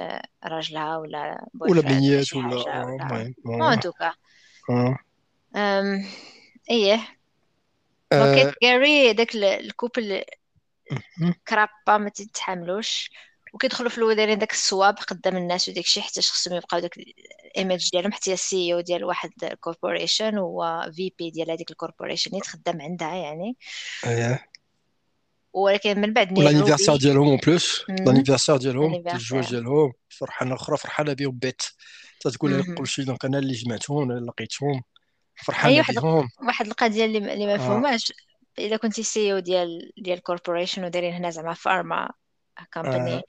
راجلها ولا ولا بنيات ولا المهم en tout cas إيه. donc Garry داك ال couple كرابا ما تتحملوش وكيدخلوا في الأول دايرين داك الصواب قدام الناس وداك الشيء حتى خصهم يبقاو داك ال image ديالهم حتى ال CEO ديال واحد ال corporation و VP ديال هذيك ال corporation يتخدم عندها يعني. إيه. ولكن من بعد l'anniversaire ديالهم en plus l'anniversaire ديالهم الزواج ديالهم فرحانة أخرى فرحانة بهم Bette. تتقول لك كلشي donc أنا اللي جمعتهم أنا اللي لقيتهم. فرحانه بهم واحد القضية اللي اللي ما فهماش آه. الا كنتي CEO ديال ديال corporation ودايرين هنا زعما pharma company آه.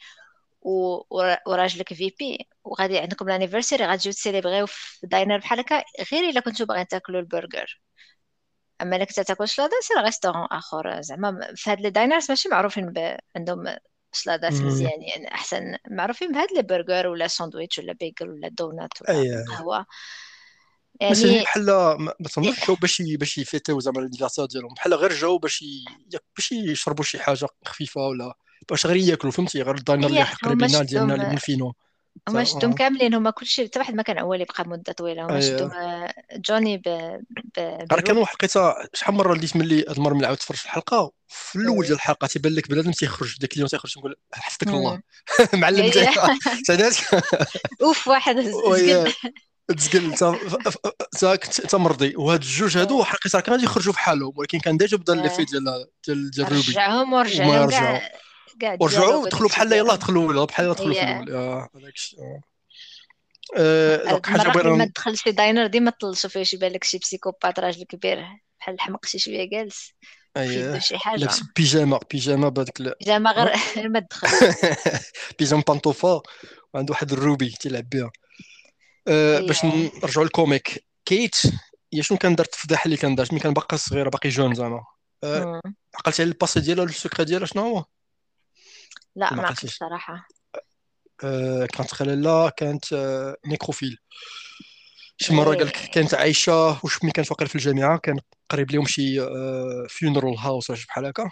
وراجلك VP وغادي عندكم l'anniversaire غاديو تسيليبغيو في diner بحال هكا غير إلا كنتو باغيين تاكلوا البرجر. أما إلا كنت تاكل شلاضه سير restaurant آخر. زعما في هاد les diners ماشي معروفين ب... عندهم شلاضات مزيان يعني أحسن معروفين بهاد les burgers ولا ساندويتش ولا bagel ولا دونات ولا قهوة. يعني بحال ما تنظنش جاو باش باش يفيتيو زعما ال anniversaire ديالهم. بحال غير جاو باش باش يشربوا شي حاجة خفيفة ولا باش غير ياكلوا فهمتي؟ غير الداينر اللي قريب لنا ديالنا اللي من فينو هما شدهم كاملين هما كلشي حتى واحد ما كان عوال يبقى مدة طويلة. هما شدهم جوني ب راه كان واحد لقيتها شحال مرة ليت ملي هاد المره ملي عاودت تفرج في الحلقة في الأول ديال الحلقة تيبان لك بنادم تيخرج داك اليوم تيخرج نقول حفظك الله. [LAUGHS] معلم [LAUGHS] [LAUGHS] أوف واحد تزقل انت مرضي. وهاد الجوج هادو حقيقة كانوا يخرجوا في حالهم ولكن كان déjà بدا l'effet ديال ديال ديال ruby. رجعهم ورجعهم قاعد ورجعوا دخلوا بحال يلاه دخلوا بحال دخلوا في الأول. هذاك الشيء donc حاجة بغينا ما تدخلش في diner ديما تطلشوا فيه يبان لك شي psychopathe راجل كبير بحال الحمق شي شوية جالس اييه شي حاجة. لابس بيجاما بيجاما بهذاك بيجاما [LAUGHS] غير ما تدخل [LAUGHS] بيجاما بانطوفا وعنده واحد ال ruby تيلعب بها باش نرجعوا لل comic. كيت هي شنو كان دارت الفضيحه اللي كان دارت؟ ملي كان باقي صغيرة باقي جون زعما. عقلتي على ال passé ديالها ال secret ديالها؟ شنو هو؟ لا ما عرفتش الصراحه آه كانت خلالة كانت آه nécrophile. شي مرة قال لك كانت عايشة واش ملي كانت واقيلا في الجامعة كان قريب لهم شي آه funeral house ولا بحال هكا.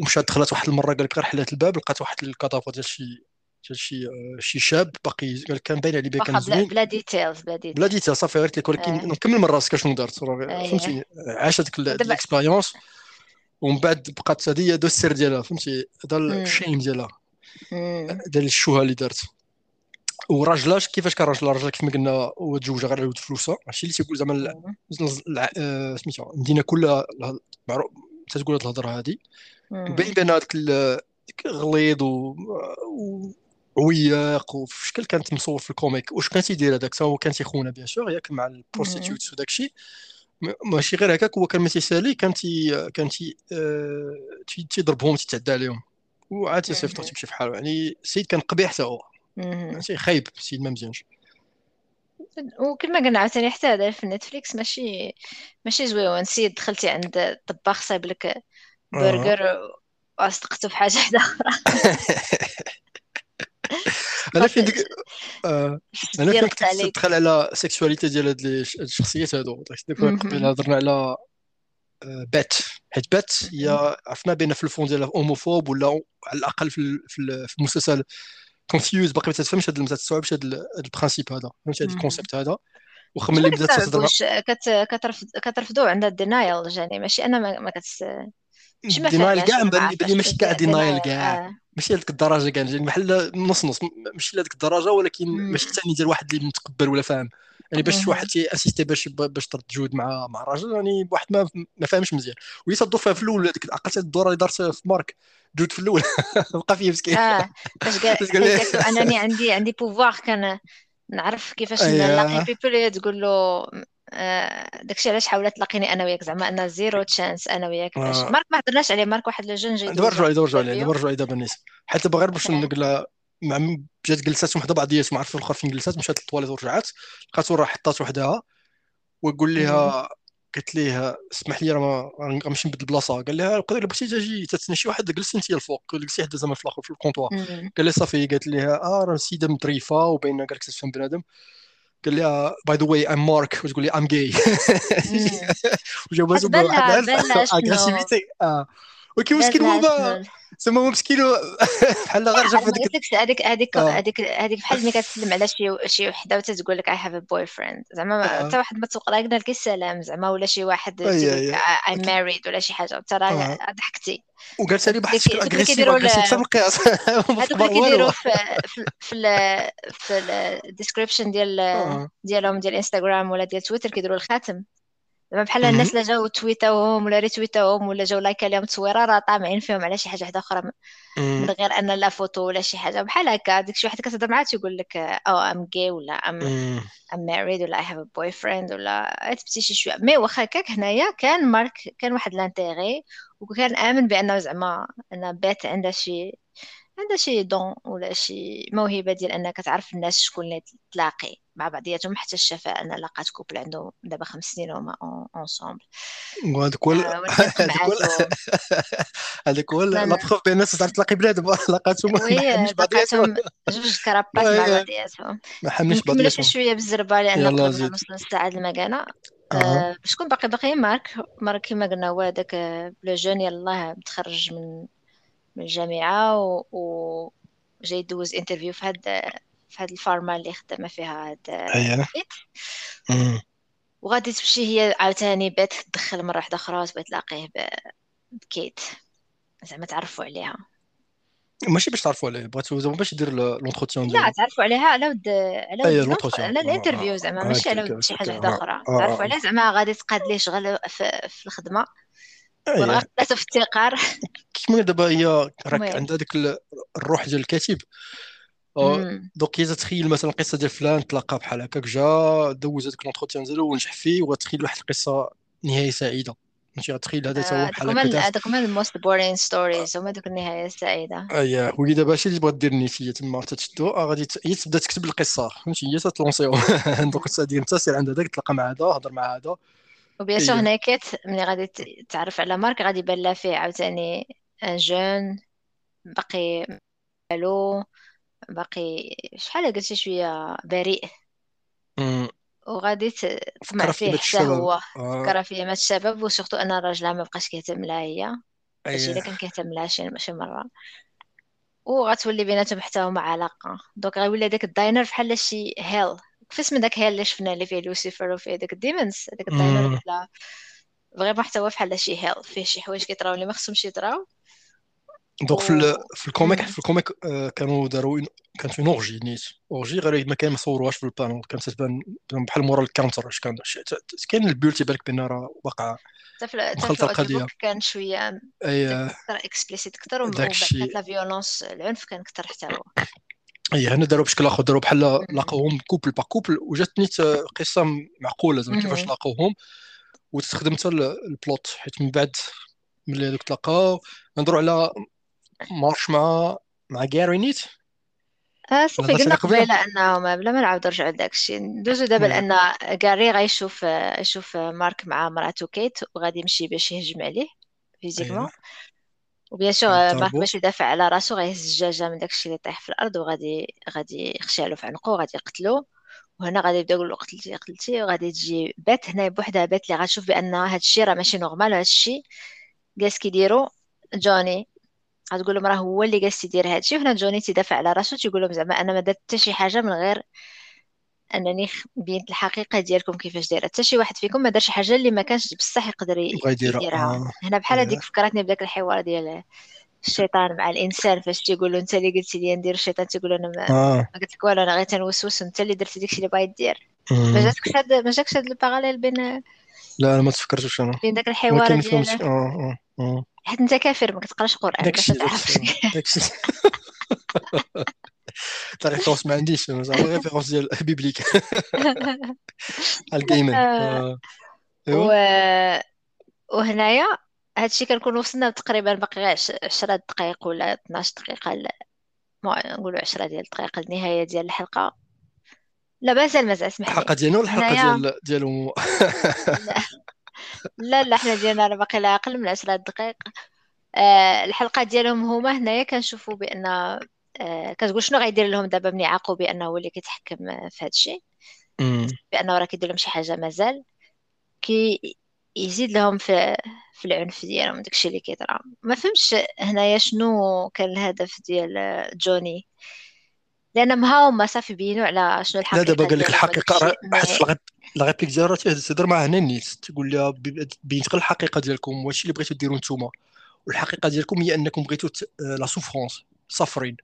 ومشات دخلت واحد المرة قال لك غير حلات الباب لقات واحد ال cadavre ديال شي ديال شي شي شاب باقي قال كان باين عليه كان زوين بلا details بلا details بلا details صافي غير لك ولكن نكمل من راسك شنو دارت فهمتي عاشت ديك ال expérience ومن بعد بقات هذه هذا السر ديالها فهمتي هذا ال shame ديالها ديال الشوهه اللي دارت وراجلها كيفاش كان راجلها راجلها كيف ما قلنا هو تزوج غير عود فلوسها هادشي اللي تيقول زعما آه، سميتو المدينة كلها معروف تتقول هاد الهضره هادي باين بان هذاك غليظ و وياق وفي شكل كانت مصور في ال comic واش كان تيدير هذاك؟ هو كان تيخونه bien sûr ياك مع ال prostitutes وداك الشيء. ماشي غير هكاك هو كان ما تيسالي كان تي كان تي آه تيضربهم تيتعدى عليهم. وعاد تيصيفطو تيمشي في حاله. يعني السيد كان قبيح حتى هو. ماشي خايب السيد ما مزيانش. وكما قلنا عاوتاني حتى هذا في نتفليكس ماشي ماشي زوين. سيد دخلتي عند طباخ صايب لك برجر واصدقته في حاجة واحدة أخرى. [LAUGHS] أنا فين ديك آه، أنا فين كنت تدخل على sexualité ديال هاد الشخصيات هادو. قبل هضرنا على آه، بات. حيت بات هي عرفنا بان في ال fond ديالها homophobe ولا على الأقل في في المسلسل كونفيوز باقي ما تفهمش هاد ما تستوعبش هاد البرانسيب هذا. فهمتي؟ هاد الكونسيبت هذا. واخا ملي بدات تهضر كترفض كترفضوا عندها الدينايل يعني ماشي أنا ما كتس دينايل كاع بان لي ماشي كاع دينايل كاع. آه. ماشي لهذيك الدرجه كاع يعني بحال نص نص ماشي لهذيك الدرجه ولكن ماشي ثاني ديال واحد اللي متقبل ولا فاهم. يعني باش واحد اسيستي باش باش تجود مع مع راجل يعني واحد ما ما فاهمش مزيان. وليت تدور فيها في الأول هذيك عقلت الدورة اللي دارت في مارك. جود في الأول. [LAUGHS] بقى فيه مسكين. آه. باش [LAUGHS] قال أنني عندي عندي بوفوار كان نعرف كيفاش نلاقي بيبل تقول له آه، داكشي علاش حاولت تلاقيني أنا وياك؟ زعما أنا زيرو تشانس أنا وياك باش. آه. مارك ما هضرناش عليه مارك واحد لجون جاي دابا رجعوا عليه دابا رجعوا عليه دابا رجعوا عليه دابا الناس حتى غير باش نقول لها مع جات جلسات وحدة بعضياتهم عرفت الآخر فين جلسات مشات للطواليت ورجعت. لقاتو راه حطات وحدها ويقول لها قلت ليه اسمح لي راه غنمشي نبدل البلاصه قال لها الا بغيتي تجي تتسنى شي واحد جلس انت الفوق جلسي حدا زعما في الآخر في ال comptoir قال لي صافي. قالت لها آه راه سيدة مطريفه وباينة قال لك تفهم بنادم. قال لها by the way I'm Mark وتقول لي I'm gay وجاوبها بواحد agressivité آه. [LAUGHS] وكيفاش كيدوما زعما هو مسكين بحال غير جا هذيك هذيك هذيك هذيك هذيك بحال ملي كتسلم على شي شي وحدة وتتقول لك I have a boyfriend زعما حتى واحد ما توقع قلنا لك السلام زعما ولا شي واحد I'm married ولا شي حاجة. انت راه ضحكتي. وقالت لي بواحد الشكل agressive agressive حتى القياس [LAUGHS] هذوك اللي كيديروا في في في ال description ديال ديالهم ديال انستغرام ولا ديال تويتر كيديروا الخاتم. زعما بحال الناس اللي جاو تويتاوهم ولا ريتويتاوهم ولا جاو like عليهم تصويره راه طامعين فيهم على شي حاجة واحدة أخرى من غير أن لا فوتو ولا شي حاجة. بحال هكا ديك شي واحد كتهضر معاه تيقول لك oh I'm gay ولا I'm I'm married ولا I have a boyfriend ولا تبتي شي شوية. mais واخا هكاك هنايا كان مارك كان واحد لانتيغي وكان آمن بأنه زعما ان بيت عندها شي عندها شي دون ولا شي موهبة ديال أنك تعرف الناس شكون اللي تلاقي مع بعضياتهم حتى شافا أنا لقات كوبل عنده دابا خمس سنين وهما اونسومبل وهذاك هو [LAUGHS] هذاك هو [LAUGHS] لا بروف بان الناس تعرف تلاقي بلادهم [LAUGHS] لقاتهم ما بعضياتهم. جوج كرابات مع بعضياتهم. ما حملش بعضياتهم. شوية بالزربة لأن قربنا نوصلوا الساعة المكانه أه. شكون باقي؟ باقي مارك. مارك كما قلنا هو هذاك le jeune يلاه متخرج من من الجامعة و. جاي يدوز interview في هاد في هاد ال pharma اللي خدامة فيها هاد وغادي تمشي هي عاوتاني بات تدخل مرة واحدة أخرى وتبغي تلاقيه ب كيت. زعما تعرفوا عليها. ماشي باش تعرفوا عليه بغات زعما باش يدير l'entretien لا تعرفوا عليها على ود على ود على ال interview زعما ماشي على ود شي حاجة واحدة أخرى. تعرفوا عليه زعما غادي تقاد ليه شغل في, في الخدمة. ونغطاتو في التقار كيما دابا هي راك عندها ديك الروح ديال الكاتب. دونك هي تتخيل مثلا القصة ديال فلان تلاقى بحال هكاك جا دوز هذاك لونتروتيان ديالو ونجح فيه وتخيل واحد القصة نهايه سعيدة. فهمتي؟ غتخيل هذا هو بحال هكا هذوك هما الموست بورين ستوريز هما دوك النهاية السعيدة. اييه هو دابا شي اللي تبغى دير نيتيه تما تشدو غادي هي تبدا تكتب القصة. فهمتي؟ هي تلونسيو [LAUGHS] دونك تدير انت سير عند هذاك تلاقى مع هذا هضر مع هذا. و bien sûr هنا كيت ملي غادي تعرف على مارك غادي يبان لها فيه عاوتاني ان جون باقي ألو باقي شحال قلتي شوية بريء وغادي تطمع فيه حتى هو. فكر في مات الشباب و surtout ان راجلها ما بقاش كيهتم لها هي. داكشي إلا كان كيهتم لها شي شي مرة. وغتولي بيناتهم حتى هما علاقة. donc غيولي داك ال diner بحال شي hell كيف اسم داك hell اللي شفنا اللي فيه لوسيفر وفيه داك ال demons داك ال diner ولا حتى هو بحال شي hell فيه شي حوايج كيطراو اللي ما خصهمش يطراو. donc في في ال comic في ال comic آه، كانوا داروا كانت une orgie نيت. orgie غير ما كان ما صوروهاش في ال panel كانت تبان بحال مورا ال counter اش كان كاين البيول تيبان لك بان راه واقعة. مخلطة القضية كان شوية أي أكثر explicite أكثر وبعد la violence العنف كان أكثر حتى هو. اي هنا داروا بشكل آخر داروا بحال لاقوهم couple par couple وجات نيت قصة معقولة زعما كيفاش لاقوهم. وتستخدم حتى ال plot حيت من بعد ملي هذوك تلاقاو نهضروا على مارك مع مع جاري نيت آه صافي قلنا قبيلة؟ أنه بلا ما نعاود نرجعوا لذاك الشيء ندوزو دابا لأن كاري غيشوف يشوف مارك مع مراتو كيت وغادي يمشي باش يهجم عليه physiquement. أيوه. و bien sûr مارك باش يدافع على راسو غيهز الزجاجة من داك الشيء اللي طايح في الأرض وغادي غادي يخشالو في عنقو وغادي يقتلو. وهنا غادي يبدأ يقول له قتلتي قتلتي وغادي تجي بات هنا بوحدها بات اللي غتشوف بأن هذا الشيء راه ماشي normal وهذا الشيء جالس كيديرو جوني. غتقول لهم راه هو اللي جالس يدير هذا الشيء وهنا جوني تيدافع على راسو تيقول لهم زعما أنا ما درت حتى شي حاجة من غير أنني بينت الحقيقة ديالكم كيفاش دايرة. حتى شي واحد فيكم ما دارش حاجة اللي ما كانش بصح يقدر يديرها. آه. هنا بحال هذيك فكرتني بداك الحوار ديال الشيطان مع الإنسان. فاش تيقول له أنت اللي قلتي لي ندير الشيطان تيقول له أنا ما, آه. ما قلت لك والو أنا غير تنوسوس. وانت اللي درتي داكشي اللي باغي دير. ما جاتكش هاد ما جاكش هاد ال parallèle بين لا أنا ما تفكرتش أنا. بين داك الحوار ديال آه آه آه. حيت أنت كافر ما كتقراش قرآن داكشي داكشي. [LAUGHS] la référence ما عنديش référence ديال biblical judgement آه. و وهنايا هادشي كنكون وصلنا تقريبا باقي غير 10 دقائق ولا 12 دقيقة نقولوا 10 ديال الدقائق النهاية ديال الحلقة لا مازال مازال اسمح لي الحلقة ديالنا ولا الحلقة ديال ديالهم لا لا حنا ديالنا راه باقي لا أقل من 10 دقائق آه الحلقة ديالهم هما هنايا كنشوفوا بان كتقول شنو غيدير لهم دابا ملي عاقوا بأنه هو اللي كيتحكم في هذا الشيء؟ بأنه راه كيدير لهم شي حاجة مازال كي يزيد لهم في في العنف ديالهم داكشي اللي كيطرا. ما فهمتش هنايا شنو كان الهدف ديال جوني. لأن ها هما صافي بينوا على شنو الحقيقة لا دابا قال لك الحقيقة حيت la réplique ديال راه تهضر مع هنا النيت تقول لها بينت غير الحقيقة ديالكم واش اللي بغيتو ديروا نتوما. والحقيقة ديالكم هي أنكم بغيتو la souffrance suffering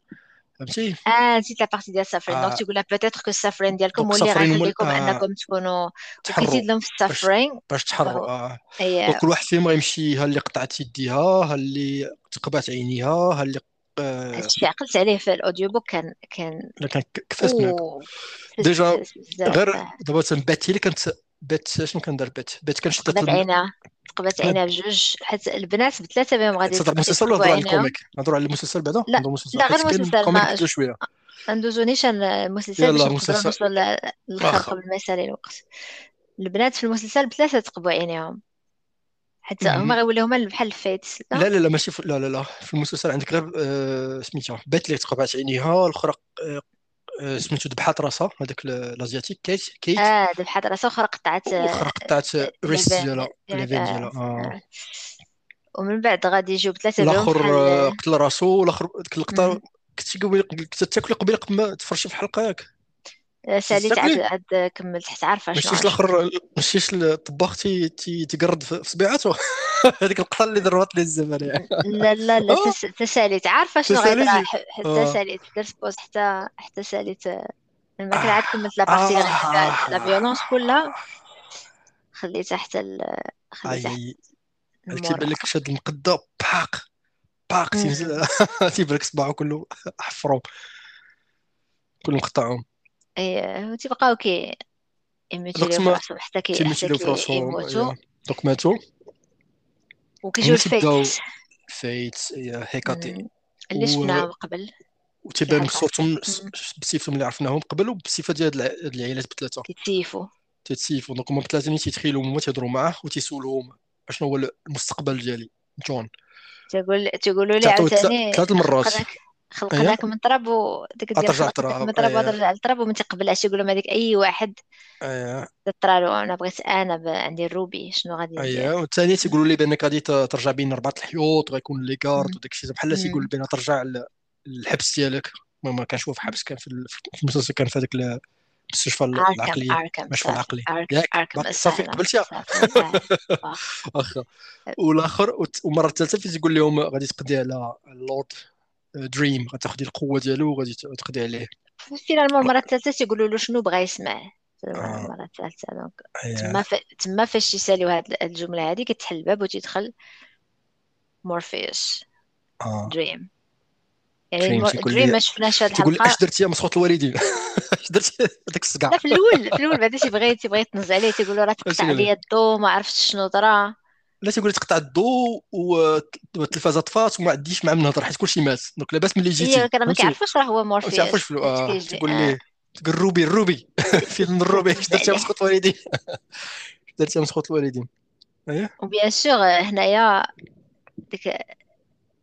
فهمتي آه نسيت la partie ديال ال suffering آه. donc تقول لها peut-être que ال suffering ديالكم هو اللي غيخليكم آه. انكم تكونوا كيزيد لهم في ال suffering باش تحروا آه. كل واحد فيهم غيمشي ها اللي قطعت يديها ها اللي تقبات عينيها ها اللي هادشي عقلت عليه في ال audiobook كان كان كان كفاس déjà غير دابا تنباتي لي كانت بات شنو كان دار بات بات عينها تقبات عينها بجوج حيت البنات بثلاثة بهم غادي تهضر المسلسل ولا على ال comic نهضروا على المسلسل بعدا؟ لا لا غير المسلسل ال comic شوية. ندوزو نيشان المسلسل باش نقدروا نوصلوا قبل ما يسالي الوقت. البنات في المسلسل بثلاثة تقبوا عينيهم. حتى هما غيوليو هما بحال ال Fates لا؟ لا لا ماشي لا لا لا. في المسلسل عندك غير آه سميتها بات اللي تقبات عينيها الأخرى آه سميتو ذبحات راسها هذاك ال asiatique كيت كيت؟ آه ذبحات راسها أخرى قطعت أخرى قطعت wrist ديالها les veines ديالها آه. ومن بعد غادي يجيو بثلاثة الأخر قتل راسو والاخر ديك اللقطه كنتي كنت تاكل قبل ما تفرشي في الحلقة ياك. ساليت عاد عاد كملت حتى عارفة شنو مشيت الأخر مشيت الطباخ تي تيقرد في صبيعاته [LAUGHS] هذيك القطة اللي ضربت لي الزمن يعني. لا لا لا تساليت. عارفة شنو غيطرا حتى آه. ساليت درت بوز حتى حتى ساليت لما كنت عاد كملت لابارتي لا فيولونس كلها خليتها حتى خليتها هذيك تيبان لك شاد المقدة. باق. باق. تيبان [LAUGHS] لك صباعو كله حفرو كله مقطعهم. إيه وتبقاو كي يمثلوا في راسهم حتى كي حتى كي يموتوا دوك ماتوا وكيجيو ال Fates. Fates هيكاتي. اللي شفناهم قبل؟ وتيبان صورتهم بصفتهم اللي عرفناهم قبل وبصفة ديال هاد العائلات بثلاثة. تيتسيفوا تيتسيفوا donc هما بثلاثة ملي تيتخيلوا هما تيهضروا معاه وتيسولوهم أشنو هو المستقبل ديالي. جون تقول تقولوا لي عاوتاني ثلاث المرات خلقناك من تراب وديك ديال خلقناك من تراب وترجع للتراب وما تيقبلهاش يقول لهم هذيك أي واحد. اييه تطرا له أنا بغيت أنا ب... عندي ال ruby شنو غادي ندير اييه والثاني تيقولوا لي بأنك غادي ترجع بين اربعه الحيوط غيكون les gardes وداك الشيء بحال تيقول بان ترجع للحبس ديالك. ما كانش هو في حبس كان في المسلسل كان في هذاك المستشفى العقلي المستشفى العقلي ياك صافي قبلتيها؟ واخا [LAUGHS] والآخر والمرة الثالثة فين تيقول لهم غادي تقضي على ال Lord Dream غتاخدي القوة ديالو وغادي تقضي عليه. finalement المرة الثالثة تيقولوا له شنو بغا يسمع؟ المرة الثالثة donc تما تما فاش يساليو هاد الجملة هادي كتحل الباب وتيدخل مورفيوس. Dream يعني Dream ما شفناش هاد الحلقة. تقول اش درتي يا مسخوط الوالدين [LAUGHS] اش درتي هذاك الصقع لا في الأول في الأول بعدا تيبغي تيبغي يتنزل عليه تيقول له راه [LAUGHS] تقطع عليا الضو ما عرفتش شنو طرا لا تيقول تقطع الضوء والتلفازه طفات وما عنديش مع من نهضر حيت كلشي مات. donc لاباس ملي جيتي ايوا ما كيعرفوش راه هو مورفيوس. ما تعرفوش آه. تقول ليه؟ تقول روبي الروبي [LAUGHS] فيلم الروبي اش درتي مسخوط الوالدين [LAUGHS] اش درتي مسخوط الوالدين اييه و bien sûr هنايا ديك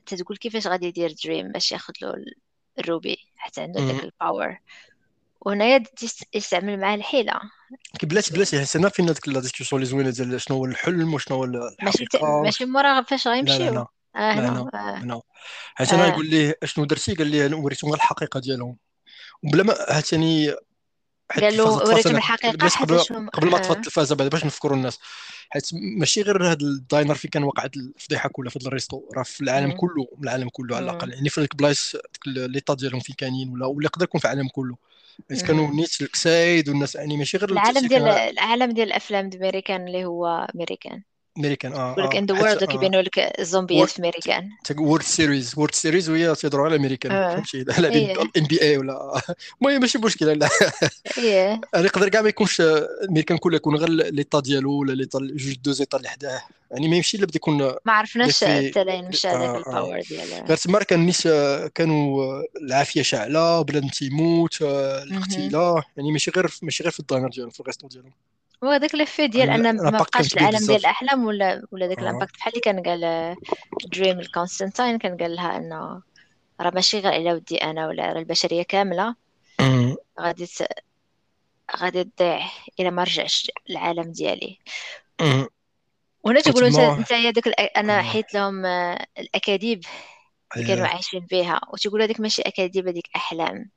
تتقول كيفاش غادي يدير Dream باش ياخذ له ال ruby حتى عنده داك ال power وهنايا يستعمل معاه الحيلة. بلاتي بلاتي حسنا فين هذيك la discussion اللي زوينة ديال شنو هو الحلم وشنو هو الحقيقة؟ ماشي ماشي مورا فاش غيمشيو. لا لا لا. لا لا. لا لا حيت أنا يقول ليه اشنو درتي؟ قال لي وريتهم الحقيقة ديالهم. وبلا ما عاوتاني قال له وريتهم الحقيقة قبل, قبل ما طفات التلفازه بعد باش نفكروا الناس. حيت ماشي غير هذا ال diner فين كان واقع الفضيحة كلها في هذا ال resto. راه في العالم كله العالم كله على الأقل. يعني في البلايص l'état ديالهم فين كاينين ولا ولا يقدر يكون في العالم كله. حيت كانوا نيت ال suicide والناس يعني ماشي غير العالم ديال العالم ديال الأفلام الأمريكان اللي هو أمريكان. أمريكان آه يقول لك in the world كيبينوا لك الزومبيات في أمريكان. World Series World Series وهي تيهضروا على أمريكان فهمتي على ال NBA ولا [LAUGHS] المهم ماشي مشكلة لا. إيه. [LAUGHS] يقدر كاع ما يكونش أمريكان كله يكون غير l'état ديالو ولا l'état جوج deux états اللي حداه يعني ما يمشي إلا بدا يكون ما عرفناش حتى لا مشى هذاك ال power ديالو غير تما كان الناس كانوا العافية شاعلة بنادم تيموت الاغتيال يعني ماشي غير ماشي غير في ال diner ديالو في ال resto ديالو هو هذاك l'effet ديال أن ما بقاش العالم ديال الأحلام ولا ولا داك ال impact. بحال اللي كان قال Dream ل Constantine كان قال لها انه راه ماشي غير على ودي أنا ولا على البشرية كاملة. غادي غادي تضيع الا ما رجعش العالم ديالي. وهنا تقولوا انت أنت هذاك أنا حيت لهم آه، الأكاذيب اللي كانوا عايشين بها وتقول هذيك ماشي أكاذيب هذيك أحلام.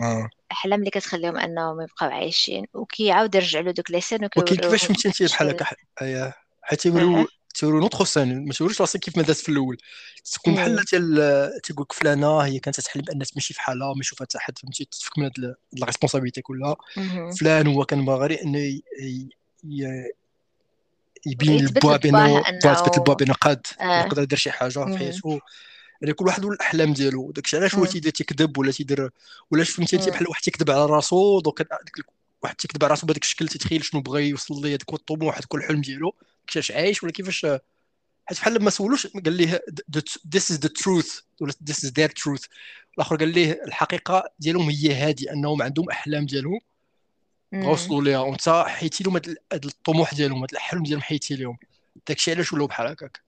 آه. احلام اللي كتخليهم أنهم يبقاو عايشين وكيعاود يرجعوا له دوك لي سين وكيفاش كيفاش انت بحال هكا؟ حيت تيقولوا تيقولوا notre scène ما تيقولوش راسك كيف ما دازت في الأول. تكون بحال تيقول لك فلانة هي كانت تحلم بأن تمشي في حالها ما يشوفها حتى حد فهمتي؟ تفك من هاد la responsabilité كلها. فلان هو كان باغي انه يبين ل باه بأنه يثبت ل باه بأنه قاد آه. يقدر يدير شي حاجة في حياته. يعني كل واحد والأحلام ديالو. داكشي علاش هو تيدير تيكذب ولا تيدير ولا فهمتي انت بحال واحد تيكذب على راسو donc واحد تيكذب على راسو بهذاك الشكل تيتخيل شنو بغى يوصل ليه هذاك الطموح هذاك الحلم ديالو. كيفاش عايش ولا كيفاش؟ حيت بحال ما سولوش قال ليه this is the truth ولا this is their truth. الآخر قال ليه الحقيقة ديالهم هي هذه أنهم عندهم أحلام ديالهم. وصلوا ليها. وأنت حيتي لهم هذا الطموح ديالهم هذا الحلم ديالهم حيتي لهم داكشي علاش ولاو بحال هكاك؟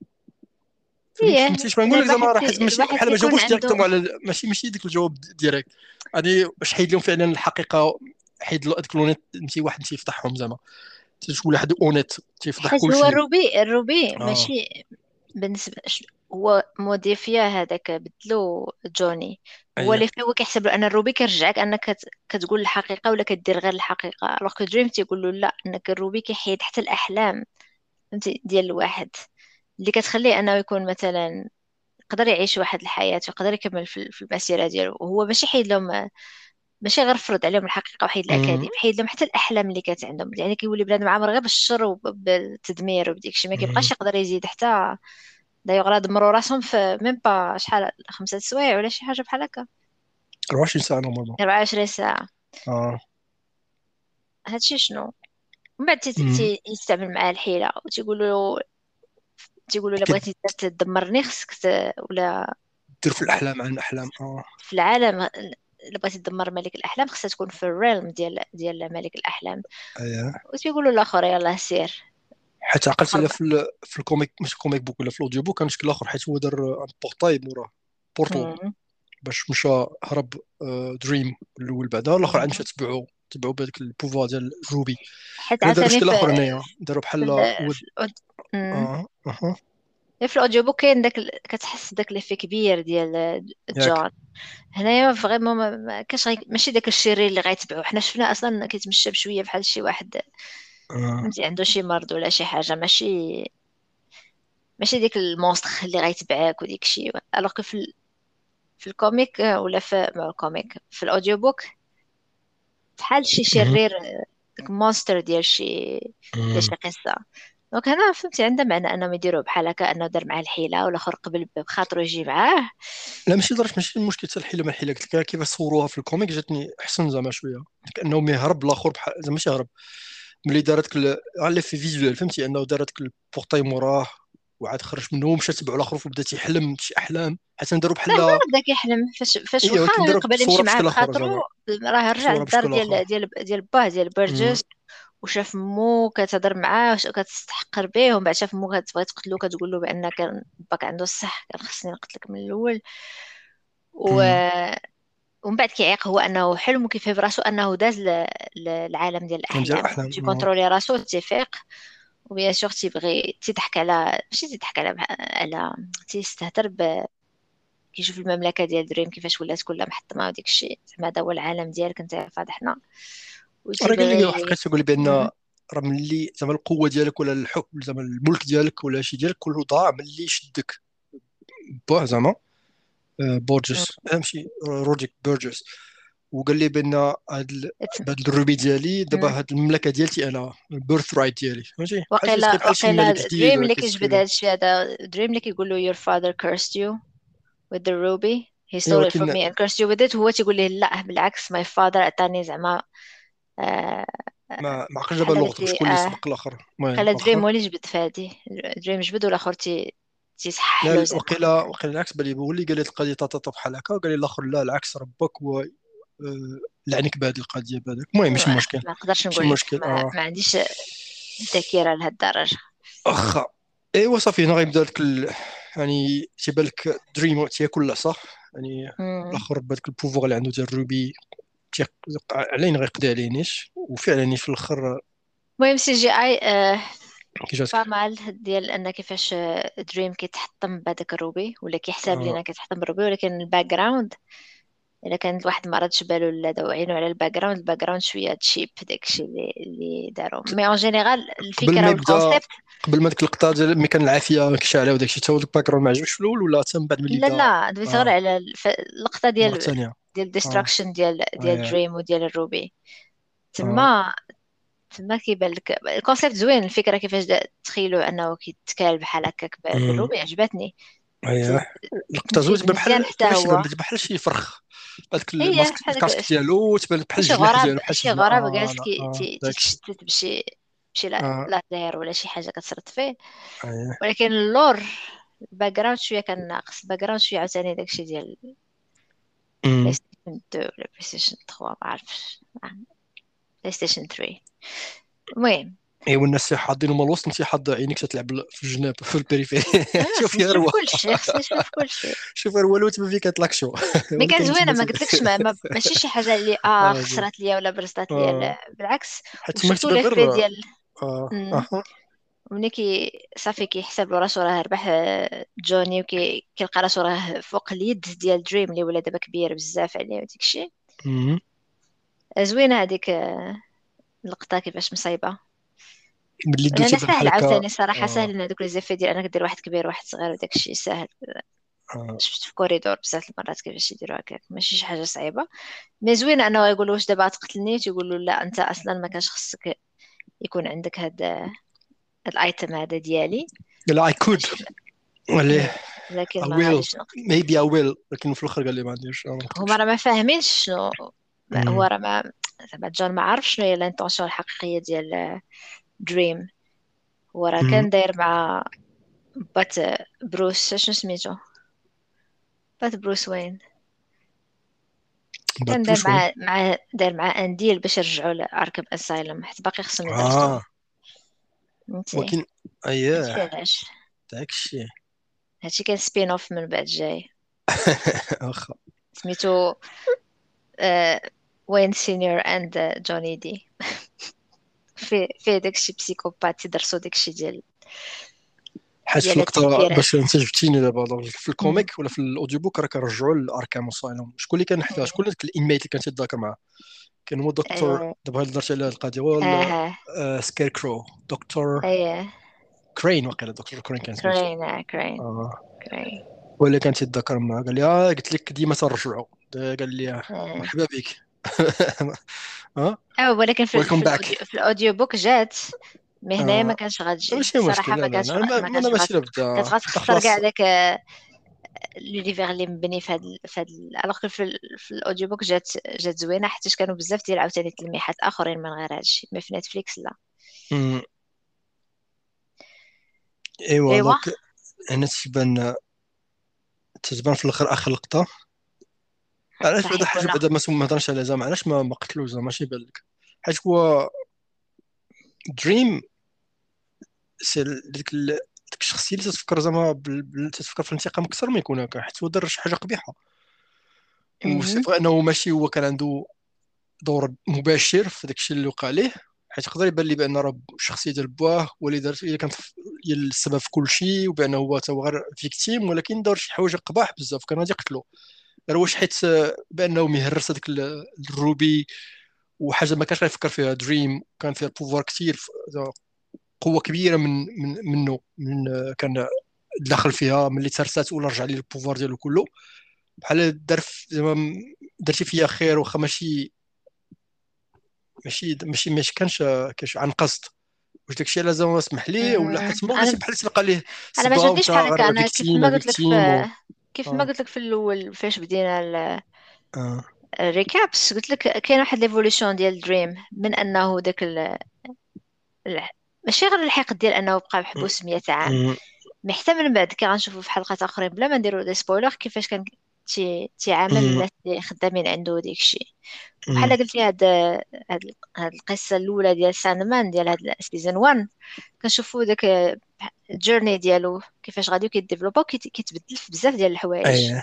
فهمتي شنو نقول لك زعما راه ماشي بحال ما جاوبوش directement على ماشي ماشي ديك الجواب direct. يعني باش حيد لهم فعلا الحقيقة؟ حيد هذيك l'honnêteté ماشي واحد تيفضحهم زعما. شكون واحد honnête تيفضح كلشي هو الروبي الروبي آه. ماشي بالنسبة هو modifia هذاك بدلو جوني. هو اللي هو كيحسب له أن ال ruby كيرجعك أنك كتقول الحقيقة ولا كدير غير الحقيقة. alors que Dream تيقول له لا أنك ال ruby كيحيد حتى الأحلام. فهمتي؟ ديال الواحد. اللي كتخليه أنه يكون مثلا يقدر يعيش واحد الحياة ويقدر يكمل في المسيرة ديالو وهو ماشي حيد لهم ماشي غير فرض عليهم الحقيقة وحيد الاكاذيب حيد لهم حتى الأحلام اللي كانت عندهم. يعني كيولي بنادم عامر غير بالشر وبالتدمير وبديك الشيء ما كيبقاش يقدر يزيد حتى دايوغ دمروا راسهم في même pas شحال خمسة سوايع ولا شي حاجة بحال هكا. 24 ساعة normalement. 24 ساعة. آه. هادشي شنو؟ من بعد يستعمل معاه الحيلة وتيقولوا تيقولوا الا بغيتي تدمرني خصك ولا دير في الأحلام عن الأحلام آه. في العالم الا بغيتي تدمر ملك الأحلام خصها تكون في ال realm ديال ديال ملك الأحلام. اييه وتيقولوا الآخر؟ يلاه سير. حيت عقلت إلا في في ال comic مش ال comic book ولا في ال audiobook كان شكل الآخر حيت هو دار portail موراه portail. باش مشى هرب Dream آه، الأول بعدا الآخر عاد مشى تبعو. تبعو بهذاك ال pouvoir ديال ruby. حيت عاوتاني شكل اخر هنايا داروا بحال آه أها. في ال audiobook كاين داك كتحس بداك l'effet كبير ديال جون هنايا vraiment ما كاش ماشي داك الشرير اللي غيتبعو. حنا شفنا أصلا كيتمشى بشوية بحال شي واحد. فهمتي؟ عنده شي مرض ولا شي حاجة. ماشي ماشي ديك ال monstre اللي غيتبعك وديك الشيء alors في في ال comic ولا في ال comic. في ال audiobook بحال شي شرير monstre ديال شي ديال شي قصة. donc هنا فهمتي عندها معنى أنهم يديروا بحال هكا أنه دار معاه الحيلة والآخر قبل بخاطرو يجي معاه. لا ماشي درجه ماشي المشكل حتى الحيلة ما الحيلة قلت لك كيفاش صوروها في ال comic جاتني احسن زعما شوية. كأنه يهرب الآخر بحال زعما ماشي يهرب. ملي دارت على في visuel فهمتي؟ أنه دارت ال portail موراه. وعاد خرج منه ومشى تبع الآخر وبدا تيحلم شي أحلام. حتى نديرو بحال لا بدا كيحلم. فاش فاش إيه، واخا قبل يمشي معاه بخاطرو راه رجع للدار ديال ديال ديال باه ديال Burgess وشاف مو كتهضر معاه كتستحقر به ومن بعد شاف مو كتبغي تقتلو كتقول له بان كان باك عنده الصح كان خصني نقتلك من الأول. و ومن بعد كيعيق هو أنه حلم وكيفهم راسو أنه داز للعالم ديال الأحلام. تي contrôler راسو تيفيق و bien sûr تيبغي تيضحك على ماشي تيضحك على على تيستهتر ب كيشوف المملكة ديال دريم كيفاش ولات كلها محطمة وديك الشيء زعما هذا هو العالم ديالك أنت فاضحنا راه قال لي واحد القصة يقول بأن راه ملي زعما القوة ديالك ولا الحكم زعما الملك ديالك ولا شي ديالك كله ضاع ملي شدك باه زعما. آه، بورجس ماشي روجيك بورجس وقال لي بأن هاد هاد الروبي ديالي دابا هاد المملكة ديالتي أنا البيرث رايت ديالي. فهمتي؟ وقيلا وقيلا دريم اللي كيجبد هاد الشيء هذا دريم اللي كيقول له your father cursed you with the ruby. He stole it from me and cursed you with it. هو تيقول ليه لا بالعكس my father عطاني زعما آه ما ما عقلش دابا الوقت شكون اللي سبق الآخر. خلا دريم هو اللي جبد فهاد ي دريم جبد والآخر تي تيصحح له وقيلا وقيلا العكس بالي هو اللي قال لي القضية طاطا بحال هكا وقال لي الآخر لا العكس ربك هو آه، لعنك بهذه القضية بهذاك المهم ماشي مشكل ما نقدرش نقول مشكل ما, آه. ما عنديش ذاكرة لهاد الدرجه واخا إيوا صافي هنا غيبدا داك ال... يعني تيبان لك دريم تياكل صح؟ يعني الآخر بهذاك ال pouvoir اللي عنده ديال ruby علينا غيقضي علينيش وفعلا في الآخر المهم CGI آه مال ديال أن كيفاش دريم كيتحطم بهذاك ال ruby ولا كيحسب لينا كيتحطم بال ruby ولكن ال background إلا كان واحد ما ردش بالو لا داو عينو على ال background ال background شوية cheap داكشي اللي اللي دارو. mais en général الفكرة وال concept قبل ما ديك اللقطه ديال ملي كان العافية كشعله وداكشي هو ال background ما عجبش في الأول ولا حتى من بعد ملي لا لا دويت غير على اللقطه ديال ديال destruction ديال ديال دريم وديال ال ruby تما تما كيبان لك ال concept زوين الفكرة كيفاش تخيلوا أنه كيتكال بحال هكاك بال ruby عجبتني. اييه لقطه زوين بحال بحال شي فرخ. هذاك الماسك ديالو تبان بحال الجناح ديالو بحال شي غراب جالس كيتشتت بشي بشي لازير ولا شي حاجة كتسرط فيه. ولكن اللور الباك جراوند شوية كان ناقص. الباك جراوند شوية عاوتاني داكشي ديال بلاي ستيشن 2 ولا بلاي ستيشن 3 ما عرفتش. بلاي ستيشن 3 المهم. ايوا الناس حاضين هما الوسط انت حاض عينيك تلعب في الجناب في البريفيري [LAUGHS] [LAUGHS] [LAUGHS] شوف يا روى كل شيء خصني نشوف كل شيء. شوف روى لو تما فيك كتلاك شو مي كان زوينة ما قلتلكش ما ماشي شي حاجة اللي آه, آه، خسرت ليا ولا برزطات ليا آه. بالعكس. شفتو لي في ديال آه ملي كي صافي كيحسب راسو راه ربح آه، جوني وكي كيلقى راسو راه فوق اليد ديال دريم اللي ولا دابا كبير بزاف عليه وديك الشيء زوينة هذيك اللقطة كيفاش مصايبة. ملي دوزتي أنا سهل عاوتاني صراحة آه. سهل هذوك لي زيفي ديال انك دير واحد كبير واحد صغير وداك الشيء ساهل آه. شفت في كوريدور بزاف المرات كيفاش يديروا هكاك ماشي شي حاجة صعيبة. مي زوين أنه يقولوا واش دابا تقتلني تيقولوا لا أنت أصلا ما كانش خصك يكون عندك هاد الأيتم هذا ديالي. لا اي كود ولا لكن ما غاديش ميبي اي ويل لكن في الآخر قال لي ما عنديش هما راه ما فاهمينش شنو. هو راه ما زعما جون ما عارف شنو هي الانتونسيون الحقيقية ديال دريم هو راه كان داير مع بات بروس شنو سميتو؟ بات بروس وين؟ كان داير مع مع داير مع أنديل باش يرجعوا لأركب أسايلم حيت باقي خصهم آه. ولكن أييه. علاش؟ داك الشيء. هادشي كان سبين اوف من بعد جاي. [LAUGHS] واخا. سميتو وين سينيور اند جوني دي في في داكشي بسيكوبات يدرسوا داكشي ديال حيت في اللقطه باش انت جبتيني دابا في الكوميك ولا في الاوديو بوك راه كنرجعوا لاركام اسايلوم شكون اللي كان حداه شكون داك الانميت اللي كان تيتذاكر معاه؟ كان هو دكتور أيه. دابا هضرتي على القضية هو أه. سكير كرو دكتور كرين وقيلا دكتور كرين كان كرين كرين آه. كرين هو اللي كان تيتذكر معاه. قال لي آه قلت لك ديما ترجعوا قال لي آه، مرحبا بك. [LAUGHS] آه ولكن في, في, في ال audiobook جات mais هنايا ما كانش غتجي صراحة ما كانش ما كانش ماشي كانت غتخسر كاع داك l'univers اللي مبني في هاد في هاد الوغ في, في ال audiobook جات جات زوينة حيت كانوا بزاف ديال عاوتاني تلميحات آخرين من غير هادشي mais في نتفليكس لا. إيوا إيوا. هنا تبان تبان في الآخر آخر لقطة. علاش بعدا حاجة بعدا ما ما هضرش على زعما علاش ما ما قتلوش زعما؟ ماشي بالك حيت هو دريم سي ديك ديك الشخصية اللي تتفكر زعما تتفكر في الانتقام أكثر ما يكون هكا حيت هو دار شي حاجة قبيحة. وصدق إنه ماشي هو كان عنده دور مباشر في داك الشيء اللي وقع ليه حيت يقدر يبان لي بأن راه الشخصيه ديال بواه هو اللي دار هي كانت هي السبب في كل شيء وبأنه هو تا هو غير victime ولكن دار شي حوايج قباح بزاف كان غادي يقتلو. واش حيت بأنه مهرس هذاك ال ruby وحاجة ما كانش غيفكر فيها دريم كان فيها pouvoir كثير قوة كبيرة من من منه من كان داخل فيها ملي ترسات ولا رجع لي ال pouvoir ديالو كله. بحال دار زعما درتي فيا خير واخا ماشي ماشي ماشي ماشي كانش كانش عن قصد واش داكشي لازم اسمح ليه ولا حيت ماشي بحال تلقى ليه أنا ما جاتنيش بحال هكا أنا كيف ما قلت لك كيف ما آه. قلت لك في الأول فاش بدينا آه. ال recaps. قلت لك كاين واحد l'évolution ديال دريم من أنه داك ال... ماشي غير الحقد ديال أنه بقى محبوس 100 عام. mais حتى من بعد كي غنشوفوا في حلقات أخرين بلا ما نديروا des spoilers كيفاش كان تيعامل الناس اللي خدامين عنده ديك الشيء بحال قلتي هاد هاد هاد القصة الأولى ديال ساندمان ديال هاد saison 1 كنشوفوا داك ال journey ديالو كيفاش غادي كيديفلوبا كيتبدل في بزاف ديال الحوايج. أيه.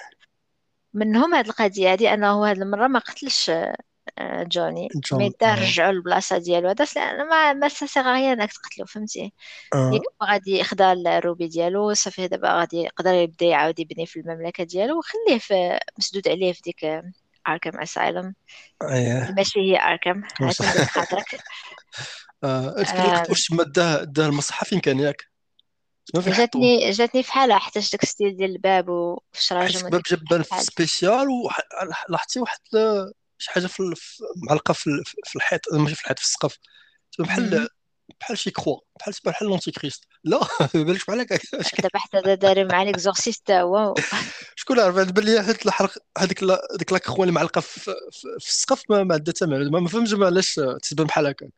منهم هاد القضية هادي أنه هاد المرة ما قتلش آه، جوني. mais دا آه. رجعو للبلاصة ديالو. هذا ما ما سيغ غيان إنك تقتلو فهمتي. آه. ياك غادي يخدا ال ruby ديالو صافي دابا غادي يقدر يبدا يعاود يبني في المملكة ديالو وخليه في مسدود عليه في ديك Arkham Asylum اييه ماشي هي Arkham هاتم خاطرك. [LAUGHS] est-ce que واش تما داه داه المصحف فين كان ياك. جاتني جاتني في حالة حتى داك style ديال الباب وفي حيت الباب جبان في spécial ولاحظتي واحد شي حاجة في معلقه في, في الحيط ماشي في الحيط في السقف. بحال بحال شي كخوا بحال بحال l'Antéchrist لا بالك بحال هكا دابا حتى داري مع l'exorciste هو. [LAUGHS] شكون عارف؟ بان لي هاد الحرق هذيك هذيك la croix اللي معلقة في, في السقف ما, ما عندها حتى ما, ما فهمتش علاش تبان بحال هكا.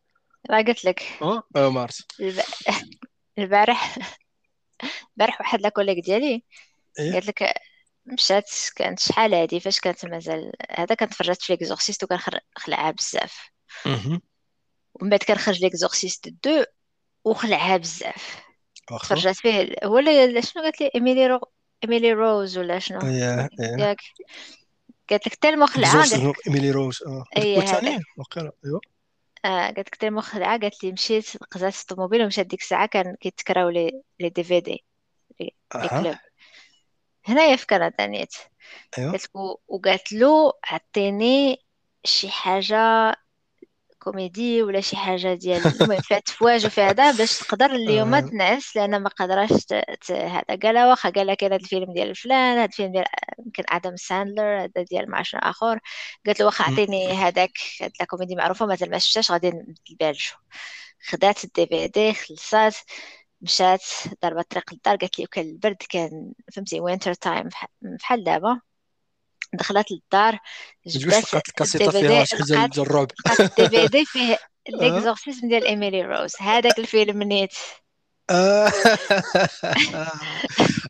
راه قلت لك. أه؟ ما عرفت. [LAUGHS] البارح البارح واحد la collègue ديالي إيه؟ قالت لك مشات كانت شحال هادي فاش كانت مازال هذا كانت فرجت في L'Exorciste وكان خلعها بزاف. ومن بعد كان خرج L'Exorciste deux وخلعها بزاف. تفرجت فيه هو اللي شنو قالت لي؟ إيميلي رو إيميلي روز ولا شنو؟ ياك. قالت لك حتى المخلعه إيميلي روز. آه. اي ايوا آه قالت لك حتى المخلعه قالت لي مشيت قزات الطوموبيل ومشات ديك الساعة كان كيتكراو les les DVD. les clubs هنايا في كندا نيت ايوا قالت وقالت له عطيني شي حاجة كوميدي ولا شي حاجة ديال المهم [LAUGHS] فيها تفواج وفيها هذا باش تقدر اليوم. تنعس لأن ما قدراش هذا قال واخا قال كاين هذا الفيلم ديال فلان هذا الفيلم ديال يمكن آدم ساندلر هذا ديال مع شنو آخر. قالت له واخا عطيني هذاك هاد la comédie معروفة مازال ما شفتهاش غادي نبدل خدات ال DVD خلصات. مشات ضربت الطريق للدار قالت لي وكان البرد كان فهمتي winter time بحال دابا. دخلت للدار جبت الكاسيطه فيها شي حاجة الرعب ال DVD فيه [LAUGHS] l'exorcisme ديال إيميلي روز. هذاك الفيلم نيت [LAUGHS]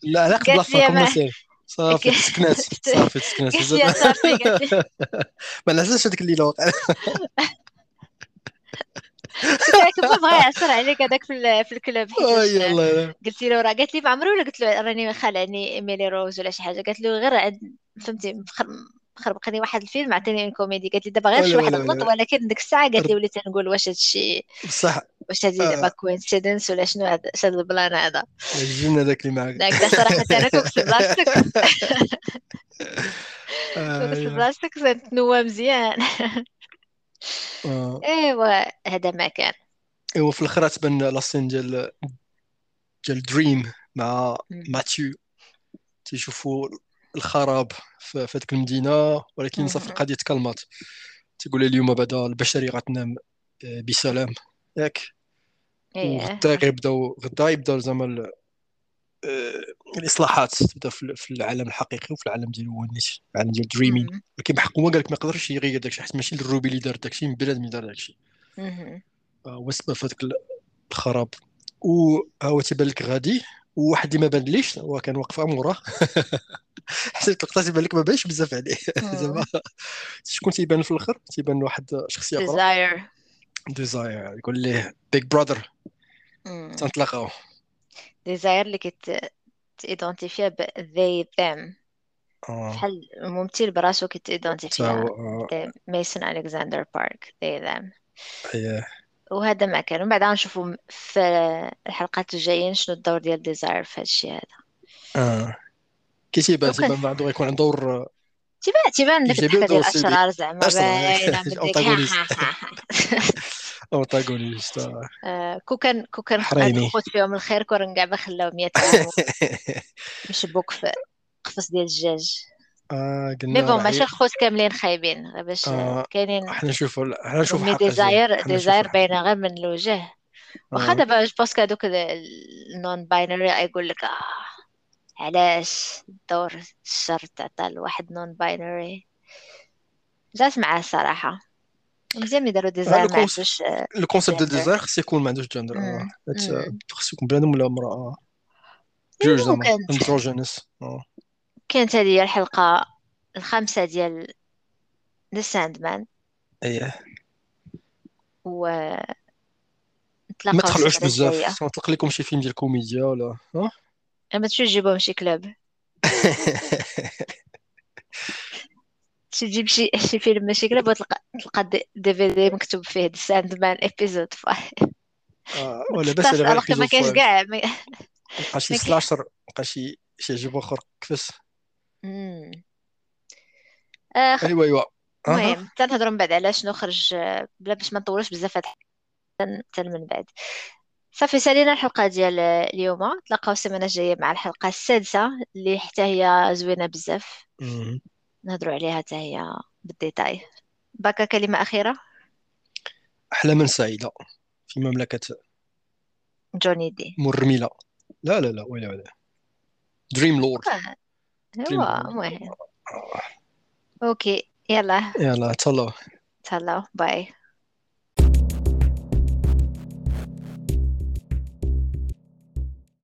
لا علاقة بلا فرق سير صافي تسكنات صافي تسكنات [LAUGHS] ما نعساش هذيك الليلة [LAUGHS] كنت بغا يعصر عليك هذاك في في ال club. يلا قلت له راه قالت لي ما عمرو ولا قلت له راني خالعني إيميلي روز ولا شي حاجة. قالت له غير فهمتي خربقني واحد الفيلم عطيني كوميدي. قالت لي دابا غير شي واحد غلط ولكن ديك الساعة قالت لي وليت نقول واش هادشي بصح. واش هادي دابا coincidence ولا شنو هذا هاد ال plan هذا. الجن هذاك اللي معاك. لا صراحة أنا كنت في بلاصتك. [LAUGHS] كنت في بلاصتك تنوى مزيان. ايوا هذا ما كان. ايوا في الآخر تبان la scène ديال ديال دريم مع ماتيو تيشوفوا الخراب في هذيك المدينة ولكن صافي القضية تكلمات. تقول اليوم بعدا البشريه غتنام آه، بسلام. ياك؟ إيه. وغدا غيبداو غدا يبداو زعما آه، الإصلاحات تبدا في العالم الحقيقي وفي العالم ديال ونيت العالم ديال dreaming ولكن بحق هو قال لك ما يقدرش يغير داكشي حيت ماشي ال ruby اللي دار داكشي من بلاد اللي دار داكشي هو السبب في هذاك الخراب. وهو تيبان لك غادي وواحد اللي ما بانليش هو كان واقف موراه [LAUGHS] حسيت لقطه تيبان لك ما بانش بزاف عليه. [LAUGHS] زعما. شكون تيبان في الآخر؟ تيبان واحد شخصية أخرى. ديزاير ديزاير يقول ليه big brother تنتلاقاو. ديزاير اللي كت تيدونتيفيا ب they them. بحال ممثل براسو كيتيدونتيفيا ميسون الكسندر بارك they them. اييه وهذا ما كان. ومن بعد غنشوفوا في الحلقات الجايين شنو الدور ديال ديزاير في هذا الشيء هذا. آه. كي تيبان تيبان بعدو غيكون عنده دور تيبان تيبان ديك الحكاية ديال الأشرار زعما باينة [LAUGHS] [LAUGHS] antagoniste كو كان كو كان خوت فيهم الخير كون كاع خلاو 100 عام [LAUGHS] مشبوك في قفص ديال الدجاج. آه قلنا mais bon ماشي الخوت كاملين خايبين غير باش آه كاينين حنا نشوفوا حنا نشوفوا ديزاير ديزاير باينة غير من الوجه. واخا دابا juste parce que هذوك ال non-binary يقول لك آه علاش دور الشر تعطى لواحد non-binary جات معاه الصراحة. مزيان يديروا ديزاير ما عندوش ال concept ديال ديزاين خص يكون ما عندوش جندر خص يكون بنادم ولا امراه جوج زعما androgynous كانت هذه هي الحلقة الخامسه ديال ذا ساندمان إيه و ما تخلعوش بزاف نطلق لكم شي فيلم ديال كوميديا ولا ها ما تمشيو تجيبوهم شي كلاب تجيب شي [LAUGHS] شي فيلم ماشي كلاب وتلقى تلقى DVD مكتوب فيه Sandman episode 5 آه [LAUGHS] ولا بس على غير ما كاينش كاع بقى شي slasher بقى شي شي عجب آخر كيفاش ايوا ايوا المهم تنهضروا من بعد على شنو خرج بلا باش ما نطولوش بزاف حتى من بعد. صافي سالينا الحلقة ديال اليوم. تلاقاو السيمانة الجاية مع الحلقة السادسة اللي حتى هي زوينة بزاف. نهضروا عليها حتى هي بال détail. باكا كلمة أخيرة؟ احلاما سعيده في مملكه Johnny D. مرمله لا لا لا ولا ولا. dream lord. هو المهم أوكي يلا. يلا تهلاو. تهلاو باي.